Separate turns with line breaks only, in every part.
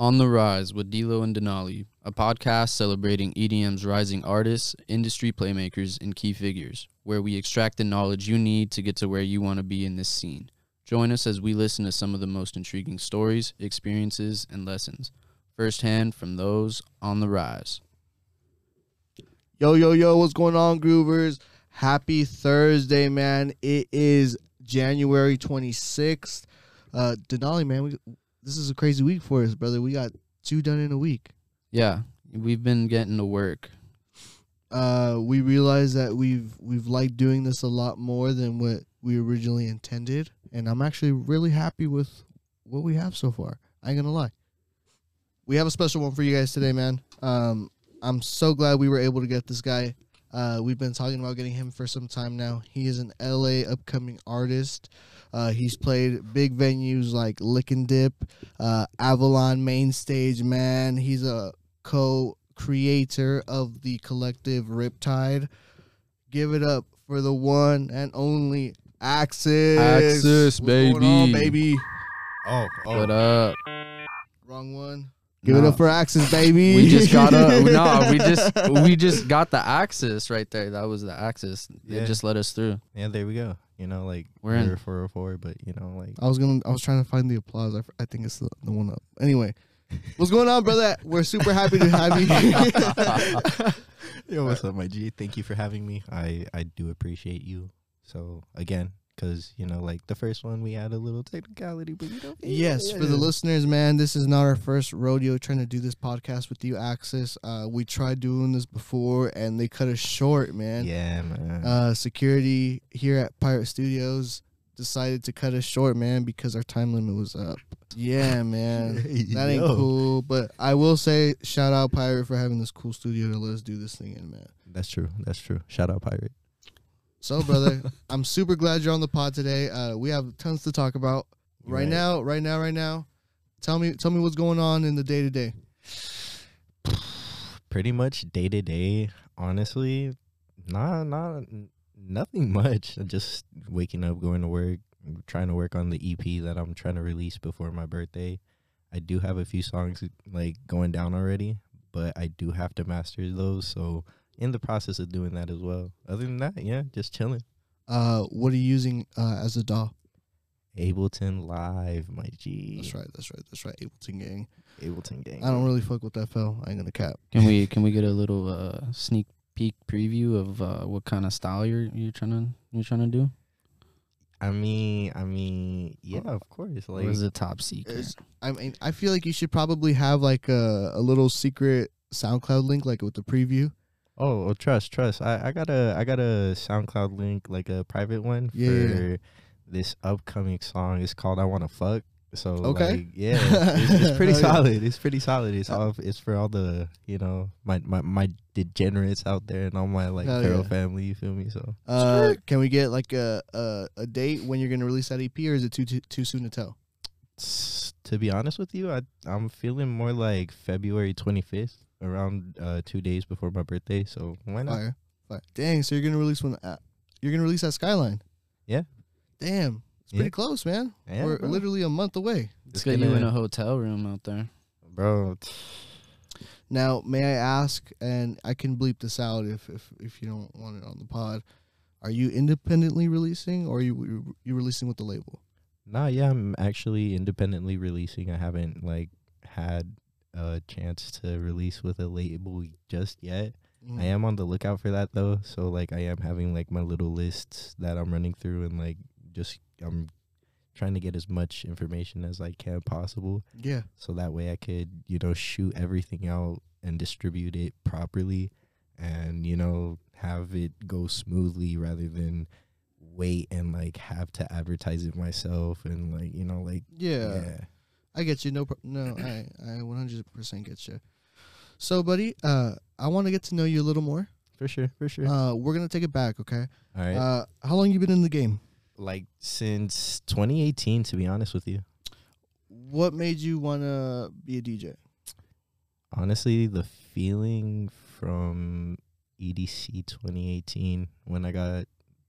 On the Rise with DLOW and Denali, a podcast celebrating EDM's rising artists, industry playmakers, and key figures, where we extract the knowledge you need to get to where you want to be in this scene. Join us as we listen to some of the most intriguing stories, experiences, and lessons, firsthand from those on the rise.
Yo, yo, yo, what's going on, Groovers? Happy Thursday, man. It is January 26th. Uh, Denali, man, we, this is a crazy week for us, brother. We got two done in a week.
Yeah, we've been getting to work.
Uh, we realized that we've we've liked doing this a lot more than what we originally intended, and I'm actually really happy with what we have so far. I ain't gonna lie. We have a special one for you guys today, man. Um, I'm so glad we were able to get this guy. Uh, we've been talking about getting him for some time now. He is an LA upcoming artist. Uh, he's played big venues like Lick and Dip, uh, Avalon Main Stage, man. He's a co creator of the collective Riptide. Give it up for the one and only Axxiis.
Axxiis,
What's going on,
baby.
baby?
Oh, oh.
What up?
Wrong one. Give it up for Axxiis, baby.
We just got a no. We just we just got the axis right there. That was the axis. They
Yeah.
just let us through.
yeah, there we go. You know, like
We're in.
404, but you know, like
I was gonna. I was trying to find the applause. I think it's the, the one up. Anyway, what's going on, brother? We're super happy to have you.
Yo, what's up, my G? Thank you for having me. I I do appreciate you. So again, because you know, like the first one, we had a little technicality, but you know,
yes, for the listeners, man, this is not our first rodeo trying to do this podcast with you, Axxiis. Uh, we tried doing this before, and they cut us short, man.
Yeah, man.
Uh, security here at Pirate Studios decided to cut us short, man, because our time limit was up. Yeah, man. That ain't
Yo.
cool. But I will say, shout out Pirate for having this cool studio to let us do this thing in, man.
That's true. That's true. Shout out pirate.
So, brother, I'm super glad you're on the pod today. Uh, we have tons to talk about right,
Right.
now. Right now, right now. Tell me, tell me what's going on in the day to day.
Pretty much day to day. Honestly, nah, nah, nothing much. Just waking up, going to work, trying to work on the EP that I'm trying to release before my birthday. I do have a few songs like going down already, but I do have to master those. So in the process of doing that as well. Other than that, yeah, just chilling.
Uh, what are you using uh, as a DAW?
Ableton Live, my G.
That's right. That's right. That's right. Ableton Gang.
Ableton gang.
I don't really fuck with that FL. I ain't gonna cap.
Can we can we get a little uh, sneak peek preview of uh, what kind of style you're you're trying to you're trying to do?
I mean, I mean, yeah, of course. Like,
Or is it top secret?
I mean, I feel like you should probably have like a, a little secret SoundCloud link, like with the preview.
Oh, well, trust, trust. I, I got a I got a SoundCloud link, like a private one
Yeah,
for
yeah,
this upcoming song. It's called "I Want to Fuck." So
Okay.
like, yeah, it's, it's pretty
yeah.
solid. It's pretty solid. It's
Uh,
all it's for all the you know my my my degenerates out there and all my like feral
yeah.
family. You feel me? So
Uh, can we get like a, a a date when you're gonna release that EP, or is it too too, too soon to tell?
s- to be honest with you, I I'm feeling more like February 25th, around uh two days before my birthday. So why not?
Fire, fire. Dang, so you're gonna release one? At, you're gonna release that Skyline?
Yeah.
Damn, it's
Yeah.
pretty close, man.
Yeah,
We're
bro.
literally a month away.
Let's
It's
get you in a hotel room out there.
bro.
Now, may I ask, and I can bleep this out if if if you don't want it on the pod. Are you independently releasing, or are you you releasing with the label?
Nah, yeah, I'm actually independently releasing. I haven't like had a chance to release with a label just yet.
Mm.
I am on the lookout for that though. So like I am having like my little lists that I'm running through and like just I'm trying to get as much information as I can possible
Yeah.
so that way I could, you know, shoot everything out and distribute it properly and, you know, have it go smoothly rather than wait and like have to advertise it myself and like, you know, like
Yeah. I get you. No, pro- no, I, I 100% get you. So, buddy, uh, I want to get to know you a little more.
For sure, for sure.
Uh, we're gonna take it back, okay?
All right.
Uh, how long you been in the game?
like since 2018 to be honest with you.
What made you wanna be a DJ?
Honestly, the feeling from EDC 2018 when I got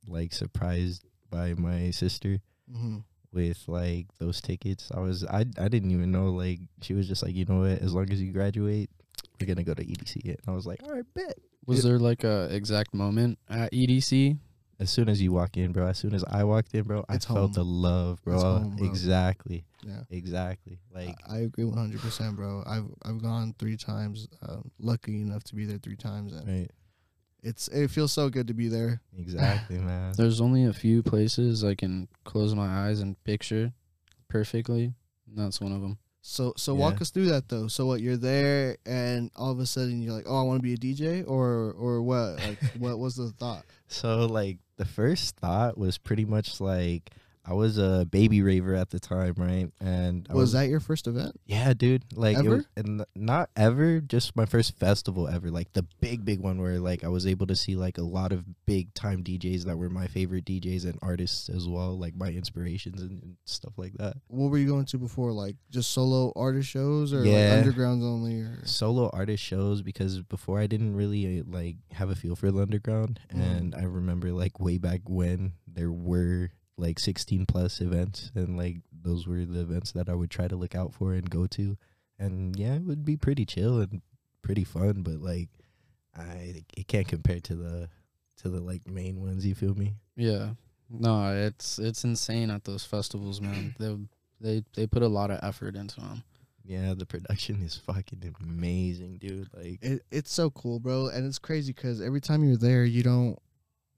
like surprised by my sister
Mm-hmm.
With like those tickets. I was I I didn't even know like she was just like you know what as long as you graduate we're gonna go to EDC and I was like all right bet.
Was there like a exact moment at EDC?
As soon as you walk in, bro. As soon as I walked in, bro,
It's
I felt the love, bro.
Home, bro.
Exactly,
Yeah.
exactly. Like
I I agree 100%, bro. I've I've gone 3 times. Um, lucky enough to be there 3 times and
right,
it's it feels so good to be there.
exactly, man.
There's only a few places I can close my eyes and picture perfectly. and that's one of them.
So so walk us through that though. So what you're there and all of a sudden you're like, "Oh, I want to be a DJ" or or what? Like what was the thought?
So like the first thought was pretty much like I was a baby raver at the time, right? And I
Was that your first event?
Yeah, dude. Like
Ever?
was, and not ever, just my first festival ever. Like the big, big one where like I was able to see like a lot of big time DJs that were my favorite DJs and artists as well, like my inspirations and, and stuff like that.
What were you going to before? Like just solo artist shows or
Yeah.
like undergrounds only? Or
Solo artist shows because before I didn't really like have a feel for the underground,
Mhm.
and I remember like way back when there were like 16 plus events, and like those were the events that I would try to look out for and go to, and yeah, it would be pretty chill and pretty fun, but like I it can't compare to the to the like main ones. You feel me?
Yeah. No, it's it's insane at those festivals, man. they they they put a lot of effort into them.
Yeah, the production is fucking amazing, dude. Like
it, it's so cool, bro, and it's crazy because every time you're there, you don't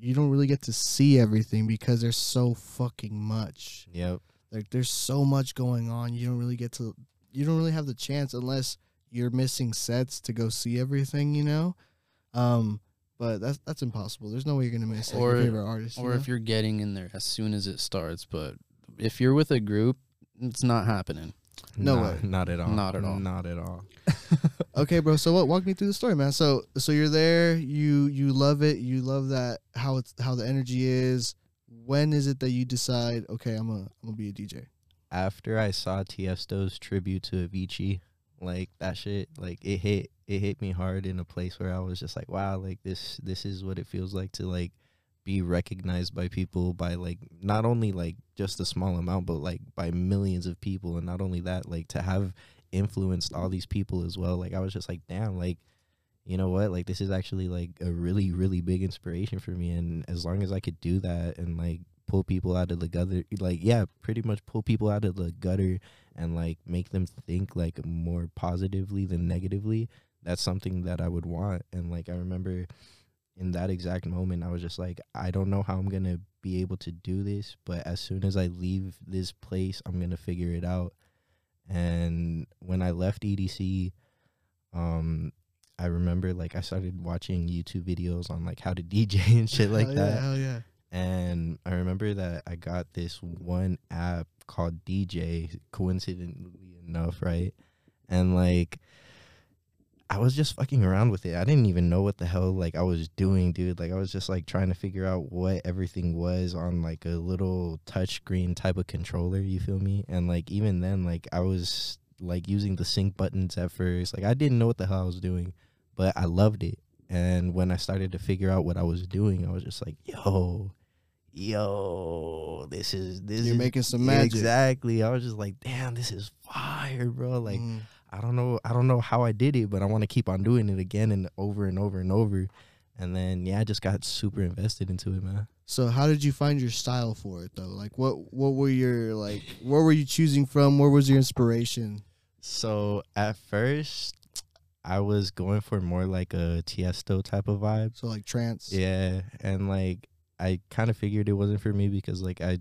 you don't really get to see everything because there's so fucking much.
yep.
Like there's so much going on. You don't really get to you don't really have the chance unless you're missing sets to go see everything, you know? Um but that's that's impossible. There's no way you're gonna miss like,
Or-
your favorite artist. you
Or
know?
if you're getting in there as soon as it starts, but if you're with a group, it's not happening.
No
Nah,
way.
Not at all.
Not at all.
Not at all.
Okay, bro. So what? Walk me through the story, man. So so you're there. You you love it. You love that how it's how the energy is. When is it that you decide? Okay, I'm gonna I'm gonna be a DJ.
after I saw Tiesto's tribute to Avicii, like that shit, like it hit it hit me hard in a place where I was just like, wow, like this this is what it feels like to like be recognized by people by like not only like just a small amount, but like by millions of people, and not only that, like to have influenced all these people as well. Like I was just like, damn, like you know what, like this is actually like a really really big inspiration for me, and as long as I could do that and like pull people out of the gutter like yeah pretty much pull people out of the gutter and like make them think like more positively than negatively that's something that i would want. And like i remember in that exact moment i was just like i don't know how i'm gonna be able to do this but as soon as i leave this place i'm gonna figure it out and when i left edc um i remember like i started watching youtube videos on like how to dj and shit like
hell
that
Yeah, hell yeah.
and I remember that I got this one app called DJ, coincidentally enough, right? And like, I was just fucking around with it. I didn't even know what the hell like I was doing, dude. Like I was just like trying to figure out what everything was on like a little touchscreen type of controller. You feel me? And like even then, like I was like using the sync buttons at first. Like I didn't know what the hell I was doing, but I loved it. And when I started to figure out what I was doing, I was just like, yo, yo, this is this
You're
is
making some magic.
Exactly. I was just like, damn, this is fire, bro. Like
Mm.
I don't know I don't know how I did it, but I want to keep on doing it again and over and over and over. And then yeah, I just got super invested into it, man.
So how did you find your style for it though? Like what what were your like where were you choosing from? Where was your inspiration?
So at first I was going for more like a Tiesto type of vibe.
So like trance.
Yeah, and like I kind of figured it wasn't for me because like I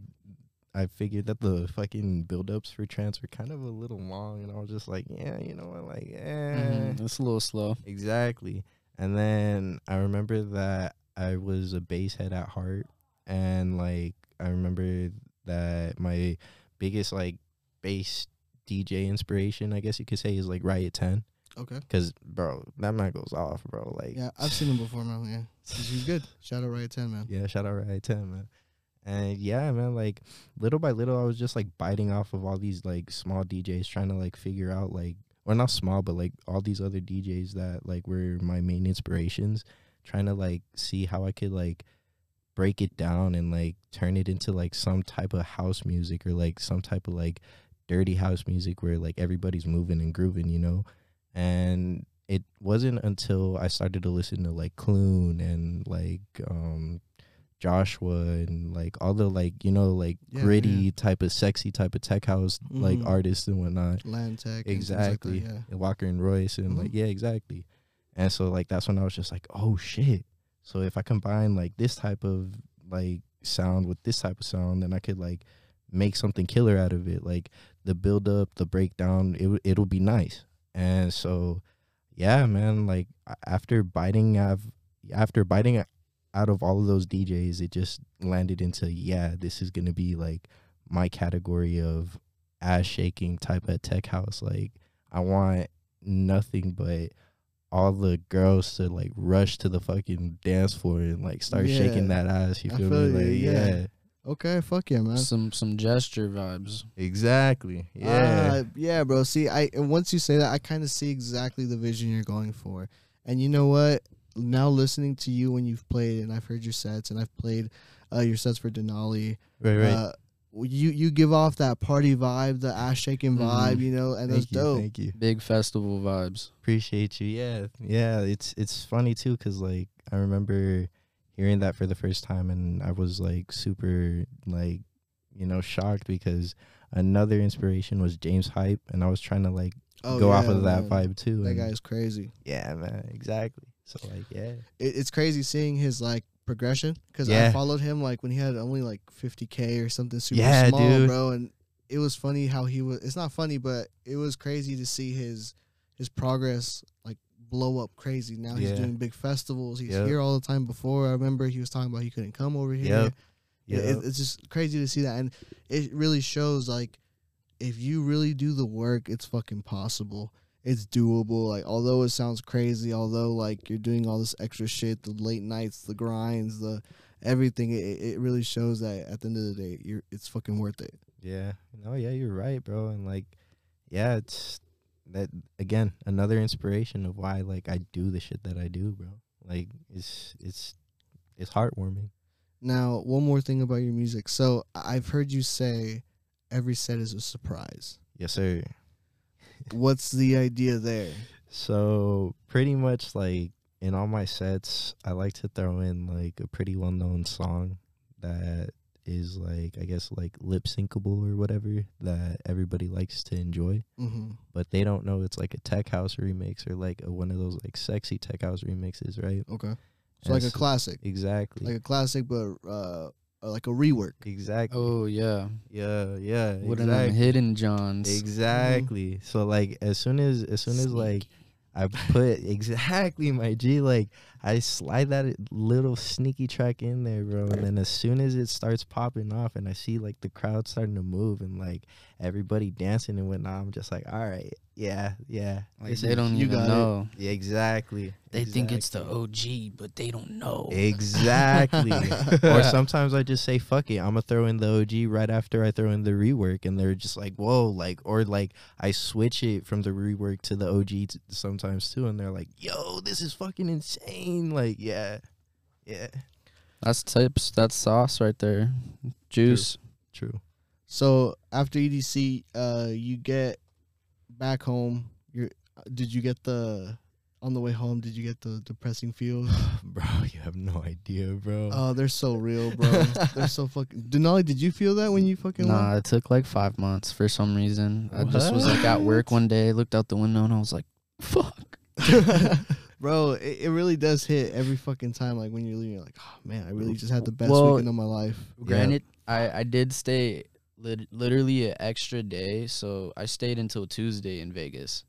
I figured that the fucking build-ups for trance were kind of a little long, and I was just like, yeah, you know what, like, yeah,
Mhm. It's a little slow.
exactly. And then I remember that I was a bass head at heart, and like I remember that my biggest like bass DJ inspiration, I guess you could say, is like Riot Ten,
Okay.
because bro, that man goes off, bro. Like,
Yeah, I've seen him before, man. Yeah, he's good. Shout out Riot Ten, man.
Yeah, shout out Riot 10, man. And yeah, man, like little by little, I was just like biting off of all these like small DJs, trying to like figure out like, or not small, but like all these other DJs that like were my main inspirations, trying to like see how I could like break it down and like turn it into like some type of house music or like some type of like dirty house music where like everybody's moving and grooving, you know? And it wasn't until I started to listen to like Cloonee and like um Joshua and like all the like you know like
Yeah,
gritty
yeah.
type of sexy type of tech house like
Mhm.
artists and whatnot.
Land Tech. and like that,
Exactly.
yeah.
And Walker and Royce and like
Mhm.
yeah, exactly. And so like that's when I was just like, oh shit. So if I combine like this type of like sound with this type of sound, then I could like make something killer out of it. Like the build up, the breakdown, it it'll be nice. And so yeah, man, like after biting av after biting out of all of those DJs, it just landed into yeah, this is gonna be like my category of ass shaking type of tech house. Like I want nothing but all the girls to like rush to the fucking dance floor and like start shaking that ass. You feel,
feel
me? Like
yeah.
yeah.
Okay, fuck yeah, man.
Some some gesture vibes.
Exactly. Yeah.
Uh, yeah, bro. See, I and once you say that, I kind of see exactly the vision you're going for. And you know what? Now listening to you when you've played, and I've heard your sets, and I've played uh, your sets for Denali.
right, right.
Uh, you you give off that party vibe, the ass shaking
Mhm.
vibe, you know, and that's
you.
dope.
Thank you.
Big festival vibes.
Appreciate you. Yeah. Yeah, it's it's funny too cuz like I remember hearing that for the first time and I was like super like you know shocked because another inspiration was James Hype and I was trying to like
Oh,
go off
yeah,
of that
man.
vibe too.
That
and
guy's crazy.
Yeah, man. Exactly. So like yeah.
It, it's crazy seeing his like progression because I followed him like when he had only like 50k or something super
Yeah,
small,
dude.
bro. And it was funny how he was. It's not funny, but it was crazy to see his his progress like blow up crazy. Now he's
Yeah.
doing big festivals. He's
Yep.
here all the time. Before I remember he was talking about he couldn't come over here.
Yep.
Yeah, it, it's just crazy to see that, and it really shows like if you really do the work, it's fucking possible. It's doable. Like although it sounds crazy, although like you're doing all this extra shit, the late nights, the grinds, the everything, it, it really shows that at the end of the day, you're it's fucking worth it.
Yeah. No, yeah, you're right, bro. And like, yeah, it's that again, another inspiration of why like I do the shit that I do, bro. Like it's it's it's heartwarming.
Now, one more thing about your music. So I've heard you say every set is a surprise.
Yes, sir.
What's the idea there?
So pretty much like in all my sets, I like to throw in like a pretty well known song that is like I guess like lip syncable or whatever that everybody likes to enjoy.
Mm-hmm.
But they don't know it's like a tech house remix or like a, one of those like sexy tech house remixes, right?
Okay, so like a classic,
Exactly.
like a classic, but uh, Uh, like a rework.
exactly.
Oh yeah.
Yeah, yeah.
What are them
exactly.
hidden johns?
Exactly. So like as soon as as soon as like I put exactly my G like I slide that little sneaky track in there, bro. And then as soon as it starts popping off and I see like the crowd starting to move and like everybody dancing and whatnot, I'm just like, all right, yeah, yeah.
Like they don't
you
even
got it.
know.
Yeah, exactly.
They think it's the OG, but they don't know.
Exactly. or sometimes I just say fuck it. I'm gonna throw in the OG right after I throw in the rework, and they're just like, "Whoa!" Like, or like I switch it from the rework to the OG t- sometimes too, and they're like, "Yo, this is fucking insane!" Like, yeah, yeah,
That's tips. That's sauce right there. Juice.
true.
So after EDC, uh, you get back home. You're, did you get the on the way home? Did you get the depressing feels?
bro, you have no idea, bro.
Oh, they're so real, bro. they're so fucking. Denali, did you feel that when you fucking?
Nah, it took like five months for some reason. I just was like at work one day, looked out the window, and I was like, "Fuck."
went? bro, it, it really does hit every fucking time. Like when you're leaving, you're like, oh man, I really just had the best
Well,
weekend of my life.
Granted, I I did stay lit- literally an extra day, so I stayed until Tuesday in Vegas.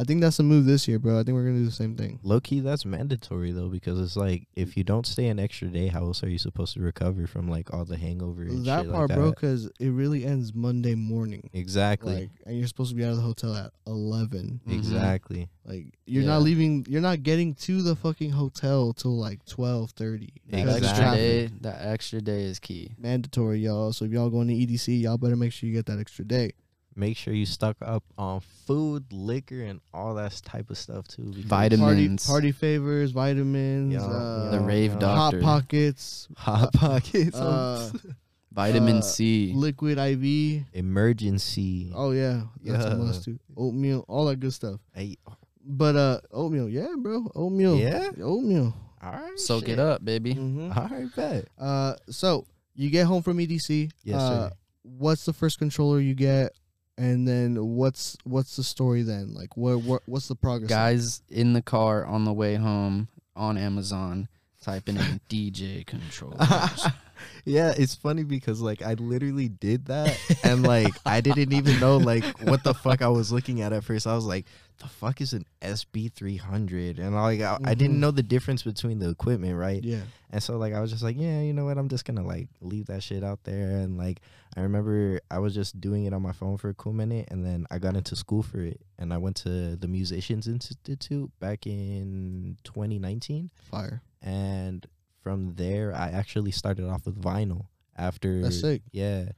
I think that's the move this year, bro. I think we're gonna do the same thing.
Low key, that's mandatory though, because it's like if you don't stay an extra day, how else are you supposed to recover from like all the hangover? And
That
shit
part,
like
bro, because it really ends Monday morning.
Exactly.
Like, and you're supposed to be out of the hotel at eleven.
Mhm.
Exactly.
Like, you're
Yeah.
not leaving. You're not getting to the fucking hotel till like twelve thirty.
That
Exactly.
extra day, that extra day is key.
mandatory, y'all. So if y'all going to EDC, y'all better make sure you get that extra day.
Make sure you stock up on food, liquor, and all that type of stuff too. because-
Vitamin-
Party
Vitamins.
party favors, vitamins,
Yeah,
uh,
The rave
yeah.
doctor.
hot pockets,
hot pockets,
uh,
Vitamin
uh,
C.
liquid IV.
emergency.
Oh yeah, that's a must too. Oatmeal, all that good stuff.
Hey,
But uh, oatmeal, yeah, bro, oatmeal,
yeah,
oatmeal.
all right,
Soak
shit.
it up, baby.
hmm
All right, bet.
Uh, so you get home from EDC.
Yes,
uh,
sir.
What's the first controller you get, and then what's what's the story then? Like, what what what's the progress?
Guys in the car on the way home on Amazon typing in DJ controllers.
yeah, it's funny because like I literally did that and like I didn't even know like what the fuck I was looking at at first. I was like, the fuck is an SB three hundred? And like I, I didn't
Mhm.
know the difference between the equipment, right?
Yeah.
And so like I was just like, yeah, you know what? I'm just gonna like leave that shit out there. And like I remember I was just doing it on my phone for a cool minute, and then I got into school for it, and I went to the Musicians Institute back in 2019,
Fire.
and from there I actually started off with vinyl. After
That's sick.
yeah,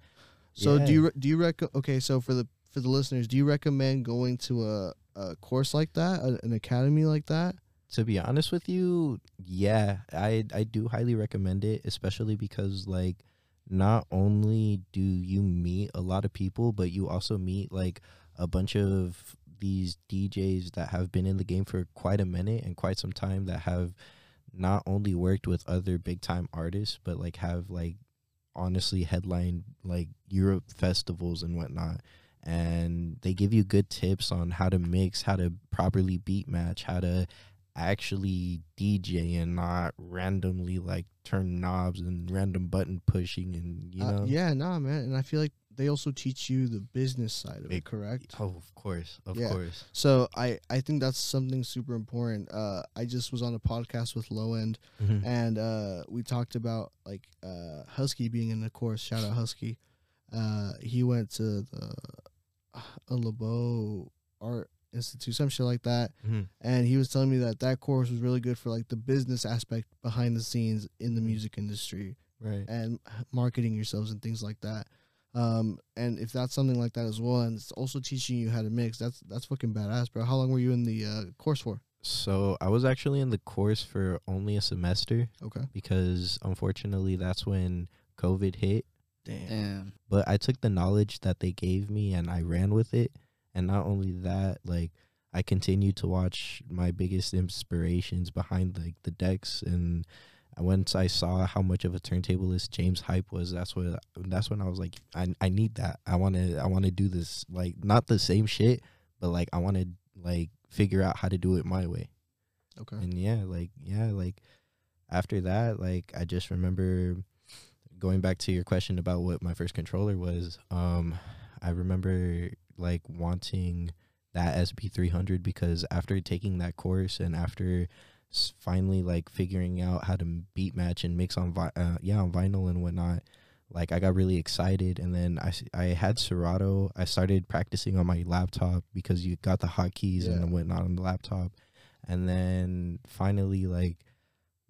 So
Yeah.
do you do you rec? Okay, so for the for the listeners, do you recommend going to a a course like that, a, an academy like that?
to be honest with you, yeah, I I do highly recommend it, especially because like not only do you meet a lot of people, but you also meet like a bunch of these DJs that have been in the game for quite a minute and quite some time that have not only worked with other big time artists, but like have like honestly headlined like Europe festivals and whatnot. And they give you good tips on how to mix, how to properly beat match, how to actually DJ and not randomly like turn knobs and random button pushing and you
Uh,
know
yeah, nah, man. And I feel like they also teach you the business side of it,
It-
correct?
oh of course of
Yeah.
course
So I I think that's something super important. Uh, I just was on a podcast with Low End,
Mhm.
and uh, we talked about like uh, Husky being in the course. Shout out Husky. Uh, he went to the uh, LeBeau Art Institute, some shit like that,
Mhm.
and he was telling me that that course was really good for like the business aspect behind the scenes in the music industry
right
and marketing yourselves and things like that. Um, and if that's something like that as well, and it's also teaching you how to mix, that's that's fucking badass, bro. How long were you in the uh, course for?
so i was actually in the course for only a semester
Okay.
because unfortunately that's when covid hit
Damn.
Damn.
but I took the knowledge that they gave me and I ran with it. And not only that, like I continued to watch my biggest inspirations behind like the decks and once I saw how much of a turntablist James Hype was, that's what that's when I was like, I I need that. I wanna I wanna do this like not the same shit, but like I wanna like figure out how to do it my way.
Okay.
And yeah, like yeah, like after that, like I just remember going back to your question about what my first controller was. Um, I remember like wanting that SP300 because after taking that course and after finally like figuring out how to beat match and mix on vi- uh, yeah on vinyl and whatnot like i got really excited. And then i i had serato. I started practicing on my laptop because you got the hotkeys
Yeah.
and whatnot on the laptop. And then finally like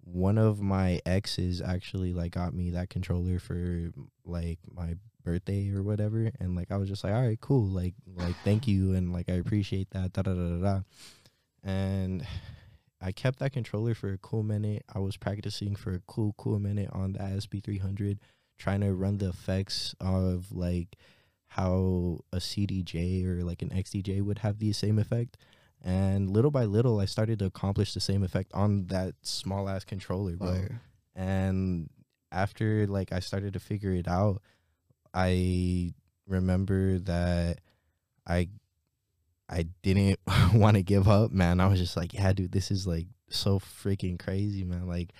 one of my exes actually like got me that controller for like my birthday or whatever and like I was just like all right cool like like thank you and like I appreciate that da da da da da. And I kept that controller for a cool minute. I was practicing for a cool cool minute on the SB300 trying to run the effects of like how a CDJ or like an XDJ would have the same effect. And little by little I started to accomplish the same effect on that small ass controller bro.
Fire.
and after like I started to figure it out, I remember that I I didn't want to give up, man. I was just like, yeah, dude, this is like so freaking crazy, man. Like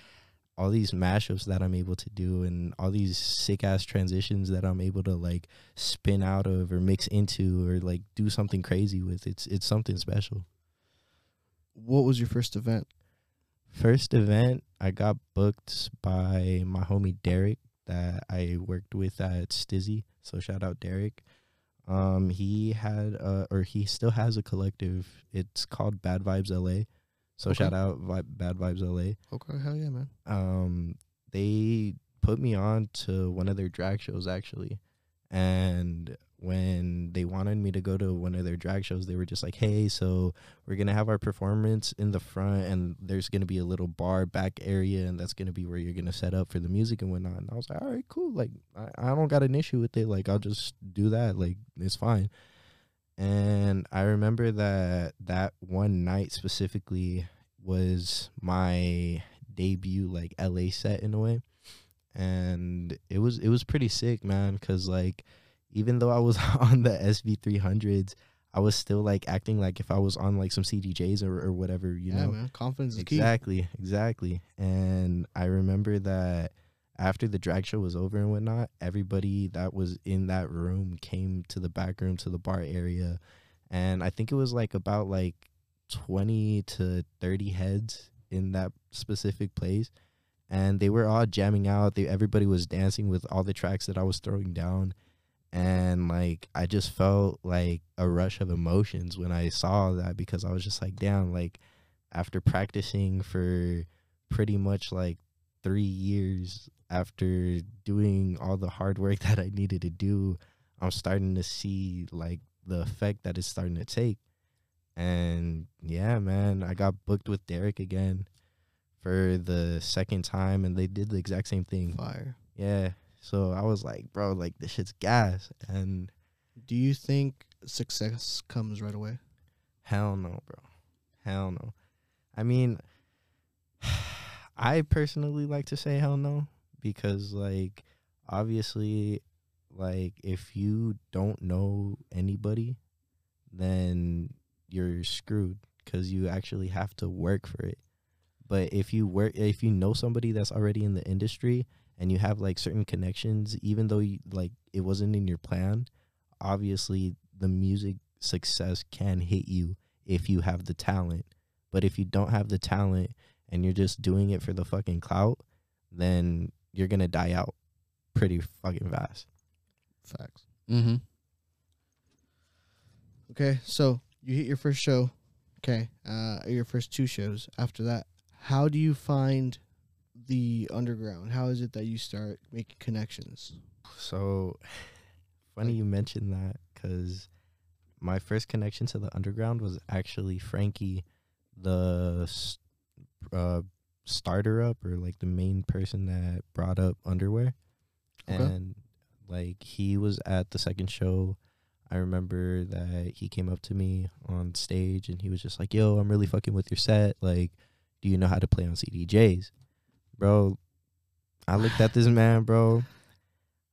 all these mashups that I'm able to do and all these sick ass transitions that I'm able to like spin out of or mix into or like do something crazy with. It's it's something special.
What was your first event?
First event, I got booked by my homie Derek that I worked with at STIIIZY. So shout out Derek. Um, he had uh, or he still has a collective. It's called Bad Vibes LA. So
Okay.
shout out Vi- Bad Vibes LA.
Okay, hell yeah, man.
Um, they put me on to one of their drag shows actually, and when they wanted me to go to one of their drag shows, they were just like, "Hey, so we're gonna have our performance in the front, and there's gonna be a little bar back area, and that's gonna be where you're gonna set up for the music and whatnot." And I was like, "All right, cool. Like, I, I don't got an issue with it. Like, I'll just do that. Like, it's fine." And I remember that that one night specifically was my debut like LA set in a way. And it was it was pretty sick, man, cuz like even though I was on the SV300s, I was still like acting like if I was on like some CDJs or, or whatever, you
yeah,
know.
man. Confidence is key.
Exactly, exactly. And I remember that after the drag show was over and whatnot, everybody that was in that room came to the back room to the bar area. And I think it was like about like 20 to 30 heads in that specific place. And they were all jamming out. They everybody was dancing with all the tracks that I was throwing down. And like I just felt like a rush of emotions when I saw that because I was just like, damn, like after practicing for pretty much like three years after doing all the hard work that I needed to do, I'm starting to see like the effect that it's starting to take. And yeah, man, I got booked with Derek again for the second time and they did the exact same thing.
Fire.
Yeah. So I was like, bro, like this shit's gas. And
Do you think success comes right away?
Hell no, bro. Hell no. I mean, I personally like to say hell no because, like, obviously, like, if you don't know anybody, then you're screwed because you actually have to work for it. But if you work, if you know somebody that's already in the industry and you have like certain connections, even though you like it wasn't in your plan, obviously the music success can hit you if you have the talent. But if you don't have the talent and you're just doing it for the fucking clout, then you're gonna die out pretty fucking fast.
Facts.
Mm-hmm.
Okay, so you hit your first show. Okay, uh, your first two shows. After that, how do you find the underground? How is it that you start making connections?
So funny you mentioned that because my first connection to the underground was actually Frankie, the uh, starter up or like the main person that brought up underwear.
Okay.
And like he was at the second show. I remember that he came up to me on stage and he was just like, "Yo, I'm really fucking with your set. Like, do you know how to play on CDJs?" Bro, I looked at this man, bro.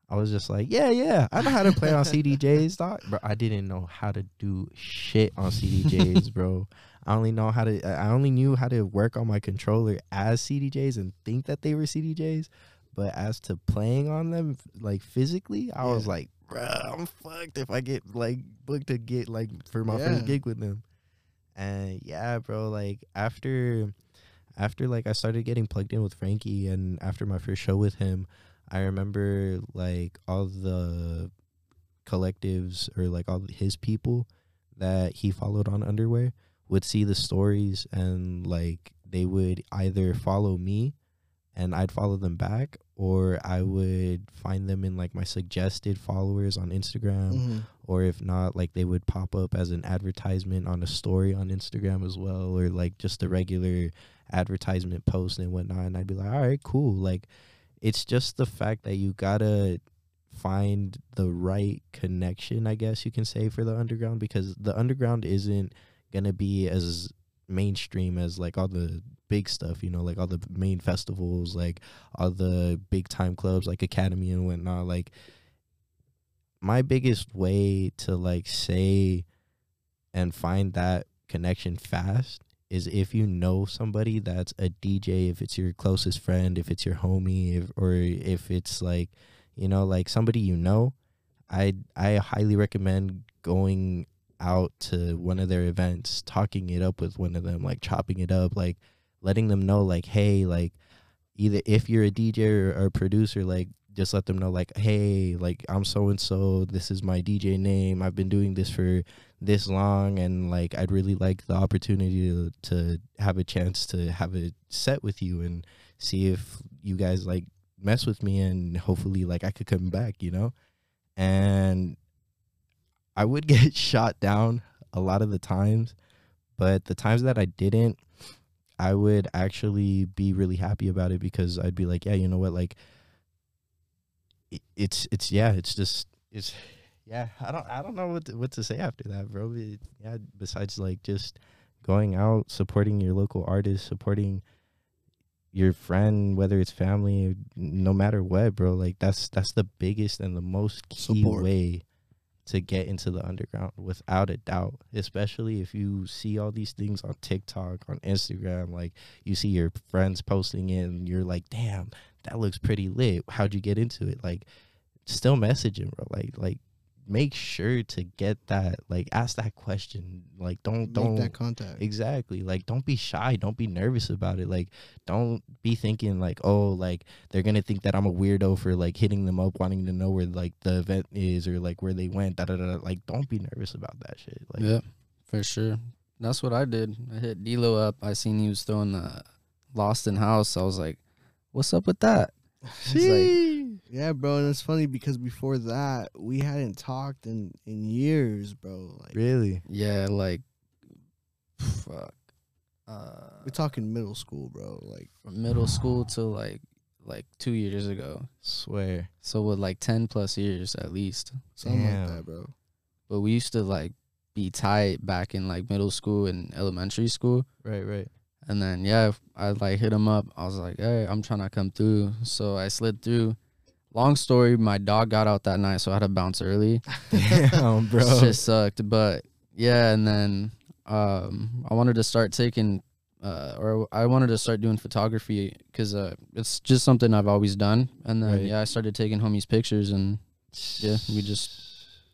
I was just like, yeah, yeah, I know how to play on CDJs, dog. But I didn't know how to do shit on CDJs, bro. I only know how to. I only knew how to work on my controller as CDJs and think that they were CDJs, but as to playing on them, like physically, I was like, bro, I'm fucked if I get like booked to get like for my first gig with them. And yeah, bro, like after after like I started getting plugged in with Frankie and after my first show with him, I remember like all the collectives or like all his people that he followed on underwear would see the stories and like they would either follow me and I'd follow them back or I would find them in like my suggested followers on Instagram
Mhm.
or if not like they would pop up as an advertisement on a story on instagram as well or like just a regular advertisement post and whatnot and i'd be like all right cool like it's just the fact that you gotta find the right connection i guess you can say for the underground because the underground isn't gonna be as mainstream as like all the big stuff you know like all the main festivals like all the big time clubs like academy and whatnot like my biggest way to like say and find that connection fast is if you know somebody that's a DJ, if it's your closest friend, if it's your homie, if, or if it's like, you know, like somebody you know, I I highly recommend going out to one of their events, talking it up with one of them, like chopping it up, like letting them know, like, hey, like either if you're a DJ or, or a producer, like just let them know like hey like i'm so and so this is my dj name i've been doing this for this long and like i'd really like the opportunity to, to have a chance to have a set with you and see if you guys like mess with me and hopefully like i could come back you know? And I would get shot down a lot of the times, but the times that I didn't, I would actually be really happy about it because I'd be like, yeah, you know what, like it's it's yeah, it's just it's yeah, I don't I don't know what to, what to say after that, bro. It- yeah, besides like just going out, supporting your local artists, supporting your friend, whether it's family, no matter what, bro. Like that's that's the biggest and the most key
Support.
way to get into the underground without a doubt. Especially if you see all these things on TikTok, on Instagram, like you see your friends posting it and you're like, damn, that looks pretty lit. How'd you get into it? Like still messaging, bro. Like like make sure to get that like ask that question. Like don't
Make
don't
that contact.
Exactly. Like don't be shy. Don't be nervous about it. Like don't be thinking like, oh, like they're gonna think that I'm a weirdo for like hitting them up, wanting to know where like the event is or like where they went. Da da da. da. Like don't be nervous about that shit. Like
yeah, for sure. That's what I did. I hit DLOW up. I seen he was throwing the Lost in House. I was like, "What's up with that?" He's like,
Yeah, bro, and it's funny because before that we hadn't talked in in years, bro. Like
really.
"Yeah, like, fuck." Uh,
we're talking middle school, bro. Like
from middle school to like like two years ago.
Swear.
So with like ten plus years at least.
something
Damn.
like that, bro.
But we used to like be tight back in like middle school and elementary school.
Right. Right.
And then yeah, I like hit him up. I was like, "Hey, I'm trying to come through." So I slid through. Long story, my dog got out that night, so I had to bounce early.
Damn, bro.
It just sucked, but yeah. And then um, I wanted to start taking, uh, or I wanted to start doing photography because uh, it's just something I've always done. And then
Right.
yeah, I started taking homies pictures, and yeah, we just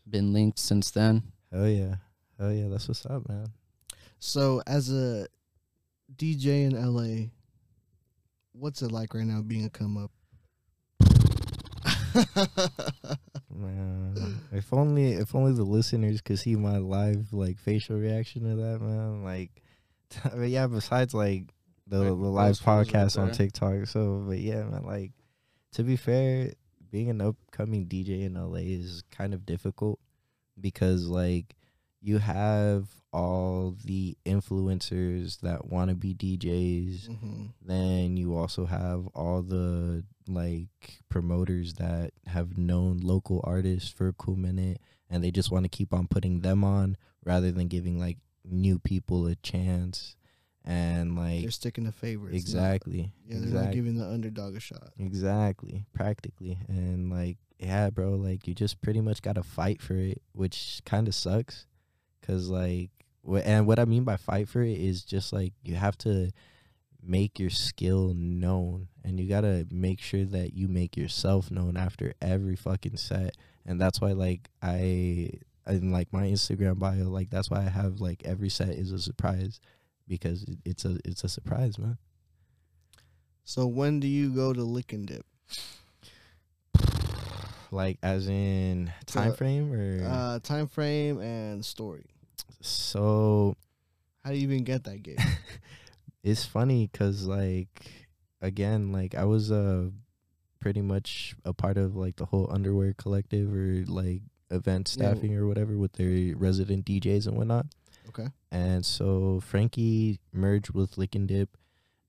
been linked since then.
Hell yeah. Hell yeah. That's what's up, man.
So as a DJ in LA, what's it like right now being a come up?
Man, if only if only the listeners could see my live like facial reaction to that, man. Like, but yeah. Besides like the the live
right
podcast on. TikTok, so but yeah, man. Like, to be fair, being an upcoming DJ in LA is kind of difficult because like you have all the influencers that want to be DJs
hmm
then you also have all the like promoters that have known local artists for a cool minute and they just want to keep on putting them on rather than giving like new people a chance and like
They're sticking to favorites.
exactly
yeah, they're not giving the underdog a shot.
exactly practically and like yeah bro like you just pretty much got to fight for it which kind of sucks cuz like wh- and what i mean by fight for it is just like you have to make your skill known and you got to make sure that you make yourself known after every fucking set and that's why like i in like my instagram bio like that's why i have like every set is a surprise because it's a it's a surprise man
So when do you go to Lick and Dip?
like as in
So,
time frame or
Uh, time frame and story.
So
How do you even get that gig?
it's funny because like again like i was uh pretty much a part of like the whole underwear collective or like event
Yeah.
staffing or whatever with their resident djs and whatnot
Okay.
and so frankie merged with lick and dip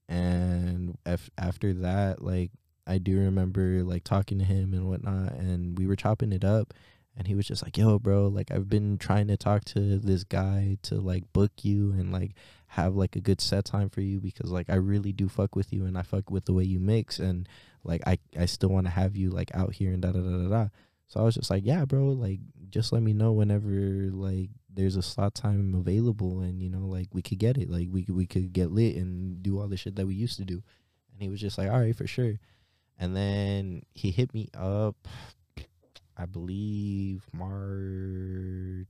and af- after that like i do remember like talking to him and whatnot and we were chopping it up and he was just like yo bro like i've been trying to talk to this guy to like book you and like have like a good set time for you because like i really do fuck with you and i fuck with the way you mix and like i i still want to have you like out here and da da da da da. So i was just like yeah bro like just let me know whenever like there's a slot time available and you know like we could get it like we we could get lit and do all the shit that we used to do. And he was just like all right for sure. And then he hit me up i believe march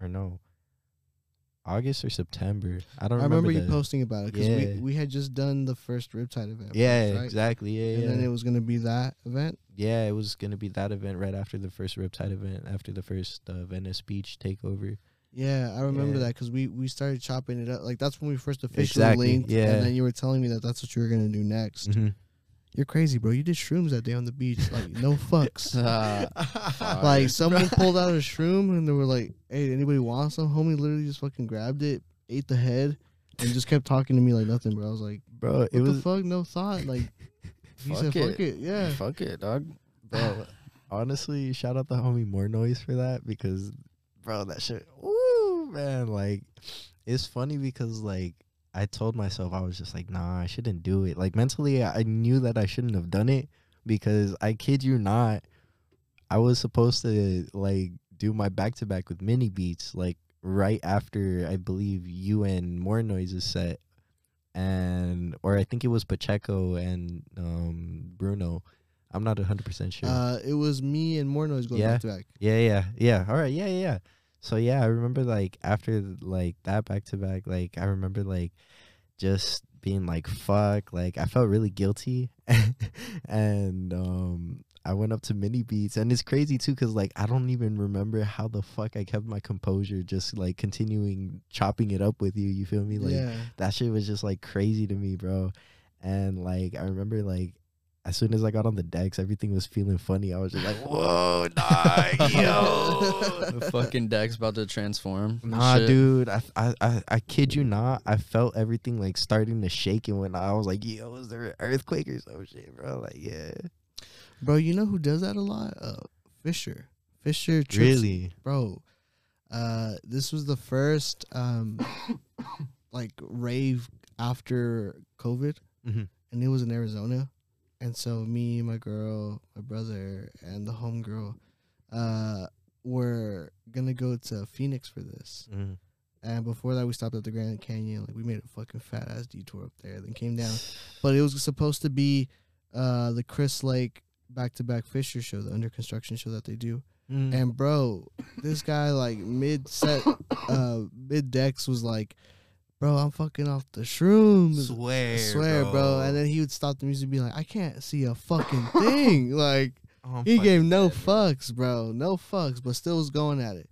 or no august or september i don't
I remember, you
the-
posting about it because
Yeah.
we, we had just done the first Riptide event.
yeah
right?
exactly yeah
And
yeah
then it was gonna be that event.
yeah it was gonna be that event right after the first riptide event after the first uh, venice beach takeover
Yeah, I remember
Yeah.
that because we we started chopping it up. Like that's when we first officially
Exactly,
linked.
yeah.
And then you were telling me that that's what you were gonna do next.
mm-hmm.
You're crazy, bro. You did shrooms that day on the beach. Like, no fucks.
Uh,
like, someone pulled out a shroom and they were like, hey, anybody want some? Homie literally just fucking grabbed it, ate the head, and just kept talking to me like nothing, bro. I was like,
bro, it was
the fuck? No thought. Like, he
Fuck
said,
it.
fuck it. Yeah.
fuck it, dog.
bro. honestly, shout out the homie More Noise for that because, bro, that shit. Woo, man, like it's funny because like I told myself I was just like, nah, I shouldn't do it. Like mentally, I knew that I shouldn't have done it because I kid you not, I was supposed to like do my back to back with mini beats like right after I believe you and More Noises set. And or I think it was Pacheco and um Bruno. I'm not hundred percent sure.
Uh, it was me and more noise going
Yeah.
back to back.
Yeah, yeah, yeah. All right, yeah, yeah, yeah. So yeah, I remember like after like that back to back, like I remember like just being like fuck, like I felt really guilty, and um I went up to mini beats, and it's crazy too, cause like I don't even remember how the fuck I kept my composure, just like continuing chopping it up with you. You feel me? Like
yeah.
that shit was just like crazy to me, bro. And like I remember like as soon as I got on the decks, everything was feeling funny. I was just like, whoa, nah, yo.
the fucking deck's about to transform.
Nah,
shit.
dude, I, I I I kid you not. I felt everything like starting to shake, and when I was like, "Yo, is there an earthquake or some shit, bro?" Like, yeah,
Bro, you know who does that a lot? Uh, Fisher. Fisher trips
really,
bro uh this was the first um like rave after covid
Mhm.
and it was in arizona and so me my girl my brother and the homegirl uh were gonna go to phoenix for this
Mm.
and before that we stopped at the grand canyon like we made a fucking fat ass detour up there then came down but it was supposed to be uh the chris lake back-to-back fisher show the under construction show that they do
Mm.
and bro, this guy like mid set, uh, mid decks was like, "Bro, I'm fucking off the shrooms."
swear,
I swear, bro. And then he would stop the music and be like, "I can't see a fucking thing." like he gave no
dead,
fucks, bro, no fucks, but still was going at it.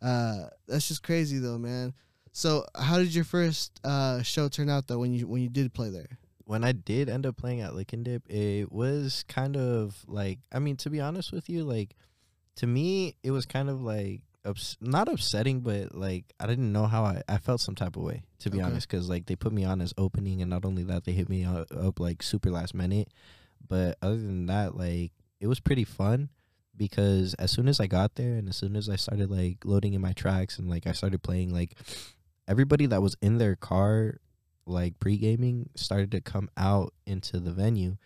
Uh, that's just crazy though, man. So, how did your first uh show turn out though when you when you did play there?
when I did end up playing at Lick and Dip, it was kind of like I mean, to be honest with you, like to me, it was kind of like ups- not upsetting, but like I didn't know how I, I felt some type of way to be
Okay.
honest, because like they put me on as opening, and not only that, they hit me up, up like super last minute. But other than that, like it was pretty fun because as soon as I got there and as soon as I started like loading in my tracks and like I started playing, like everybody that was in their car like pre gaming started to come out into the venue,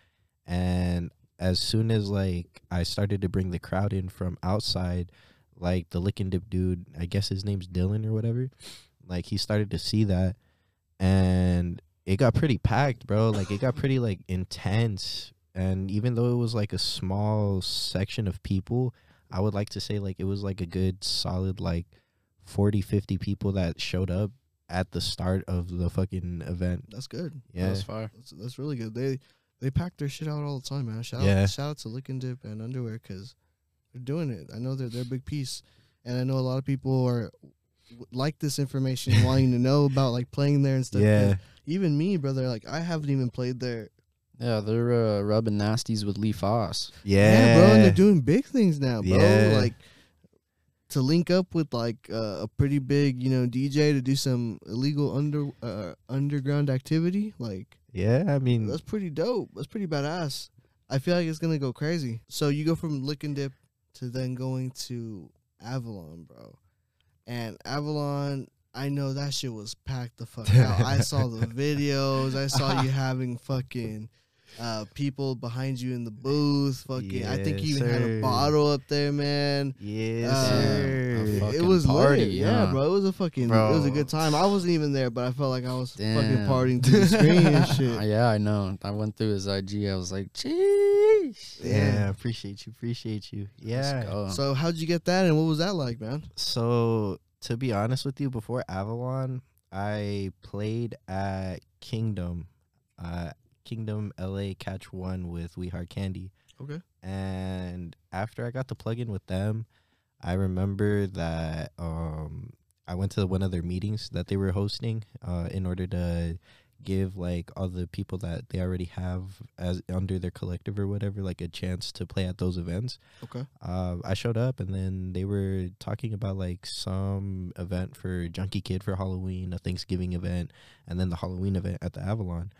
and as soon as like I started to bring the crowd in from outside, like the lick and dip dude, I guess his name's Dylan or whatever, like he started to see that, and it got pretty packed, bro. Like it got pretty like intense, and even though it was like a small section of people, I would like to say like it was like a good solid like 40 50 people that showed up at the start of the fucking event.
That's good.
Yeah.
That's fire.
That's, that's really good. They they pack their shit out all the time, man. Shout
Yeah.
out shout out to Lick and Dip and Underwear because they're doing it. I know they're they're a big piece, and I know a lot of people are like this information, wanting to know about like playing there and stuff.
Yeah.
Even me, brother. Like I haven't even played there.
Yeah, they're uh, rubbing nasties with Lee Foss.
Yeah.
bro. And they're doing big things now, bro.
Yeah.
Like to link up with like uh, a pretty big, you know, DJ to do some illegal under uh, underground activity. Like
yeah, I mean,
That's pretty dope. That's pretty badass. I feel like it's gonna go crazy. So you go from Lick and Dip to then going to Avalon, bro. And Avalon, I know that shit was packed the fuck out. I saw the videos. I saw you having fucking uh, people behind you in the booth. Fucking, I think you
Yes,
even had a bottle up there, man.
yes,
Uh,
sir.
it was
party,
lit. Yeah,
huh?
bro. It was a fucking. It was a good time. I wasn't even there, but I felt like I was fucking partying to the screen and shit.
Uh, yeah, I know. I went through his IG. I was like, jeez.
yeah, appreciate you, appreciate you. Yeah.
So how'd you get that, and what was that like, man?
So to be honest with you, before Avalon, I played at Kingdom, uh, Kingdom LA Catch One with We Heart Candy.
Okay.
And after I got the plug in with them, I remember that um I went to one of their meetings that they were hosting uh in order to give like all the people that they already have as under their collective or whatever like a chance to play at those events.
Okay.
Uh, I showed up and then they were talking about like some event for Junkie Kid for Halloween, a Thanksgiving event, and then the Halloween event at the Avalon.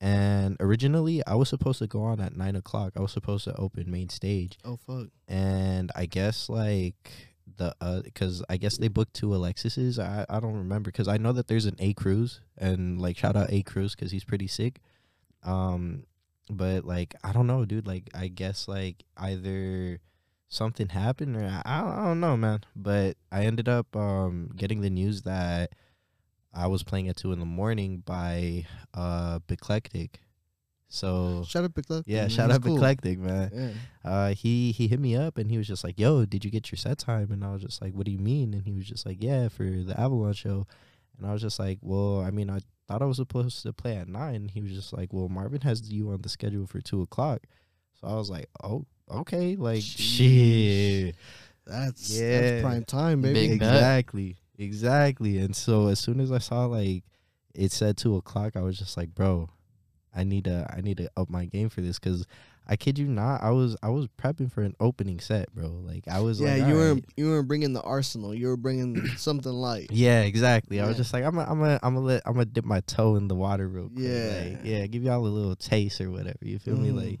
And originally, I was supposed to go on at nine o'clock. I was supposed to open main stage,
Oh fuck.
and I guess like the uh, because I guess they booked two Alexis's. I I don't remember because I know that there's an A Cruz and like shout out A Cruz because he's pretty sick. Um, but like I don't know, dude. Like I guess like either something happened or I, I don't know, man. But I ended up um getting the news that I was playing at two in the morning by uh Eclectic. So
Shout out Big Love.
yeah,
man.
shout
He's
out
cool.
Eclectic, man
Yeah.
uh he he hit me up and he was just like yo did you get your set time and i was just like what do you mean and he was just like yeah for the avalon show and i was just like well i mean i thought i was supposed to play at nine he was just like well marvin has you on the schedule for two o'clock so i was like oh okay like
Sheesh.
shit
That's
Yeah.
that's prime time, baby.
Big bet.
exactly exactly and so as soon as i saw like it said two o'clock i was just like bro i need to i need to up my game for this because i kid you not i was i was prepping for an opening set bro like i was
yeah,
like
you weren't you weren't bringing the arsenal. You were bringing something light.
yeah exactly i was just like i'm gonna i'm gonna i'm gonna let i'm gonna dip my toe in the water real quick
Yeah.
like, yeah give y'all a little taste or whatever you feel me
Mhm.
like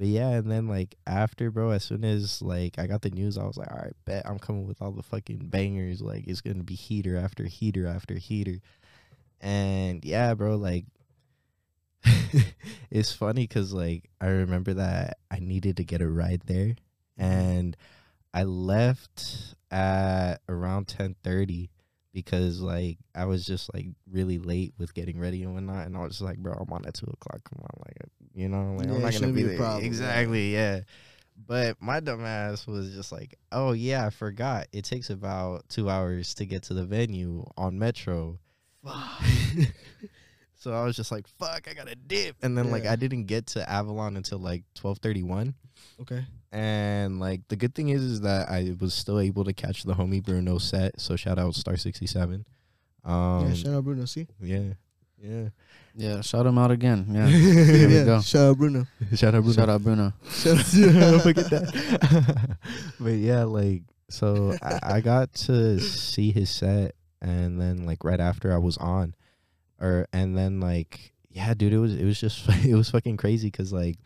but yeah, and then like after, bro, as soon as like I got the news, I was like, all right, bet I'm coming with all the fucking bangers. Like it's gonna be heater after heater after heater, and yeah, bro, like it's funny because like I remember that I needed to get a ride there, mm-hmm. and I left at around ten thirty because like I was just like really late with getting ready and whatnot, and I was just like, bro, I'm on at two o'clock. Come on, like you know, like
Yeah,
I'm not gonna be
be
there.
problem,
exactly, yeah. But my dumb ass was just like, oh yeah, I forgot. It takes about two hours to get to the venue on Metro. So I was just like, fuck, I gotta dip. And then like I didn't get to Avalon until like twelve thirty one.
okay.
And like the good thing is is that I was still able to catch the homie Bruno set. So shout out Star sixty seven. Um
yeah, shout out Bruno. See.
yeah. Yeah.
Yeah, shout him out again. Yeah. There we
yeah,
go.
shout out Bruno.
shout out Bruno.
Shout out Bruno.
Shout out.
Don't forget that. but yeah, like so I, I got to see his set and then like right after I was on or and then like yeah, dude, it was it was just it was fucking crazy cuz like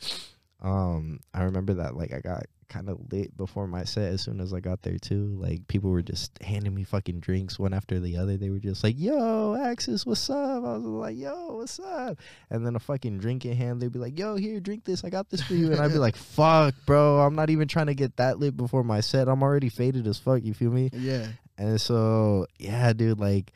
um I remember that like I got kind of lit before my set as soon as I got there too. Like people were just handing me fucking drinks one after the other. They were just like, "Yo, Axxiis, what's up?" I was like, "Yo, what's up?" And then a fucking drink in hand, they'd be like, "Yo, here, drink this. I got this for you." And I'd be like, "Fuck, bro, I'm not even trying to get that lit before my set. I'm already faded as fuck. You feel me?"
Yeah.
And so, yeah, dude, like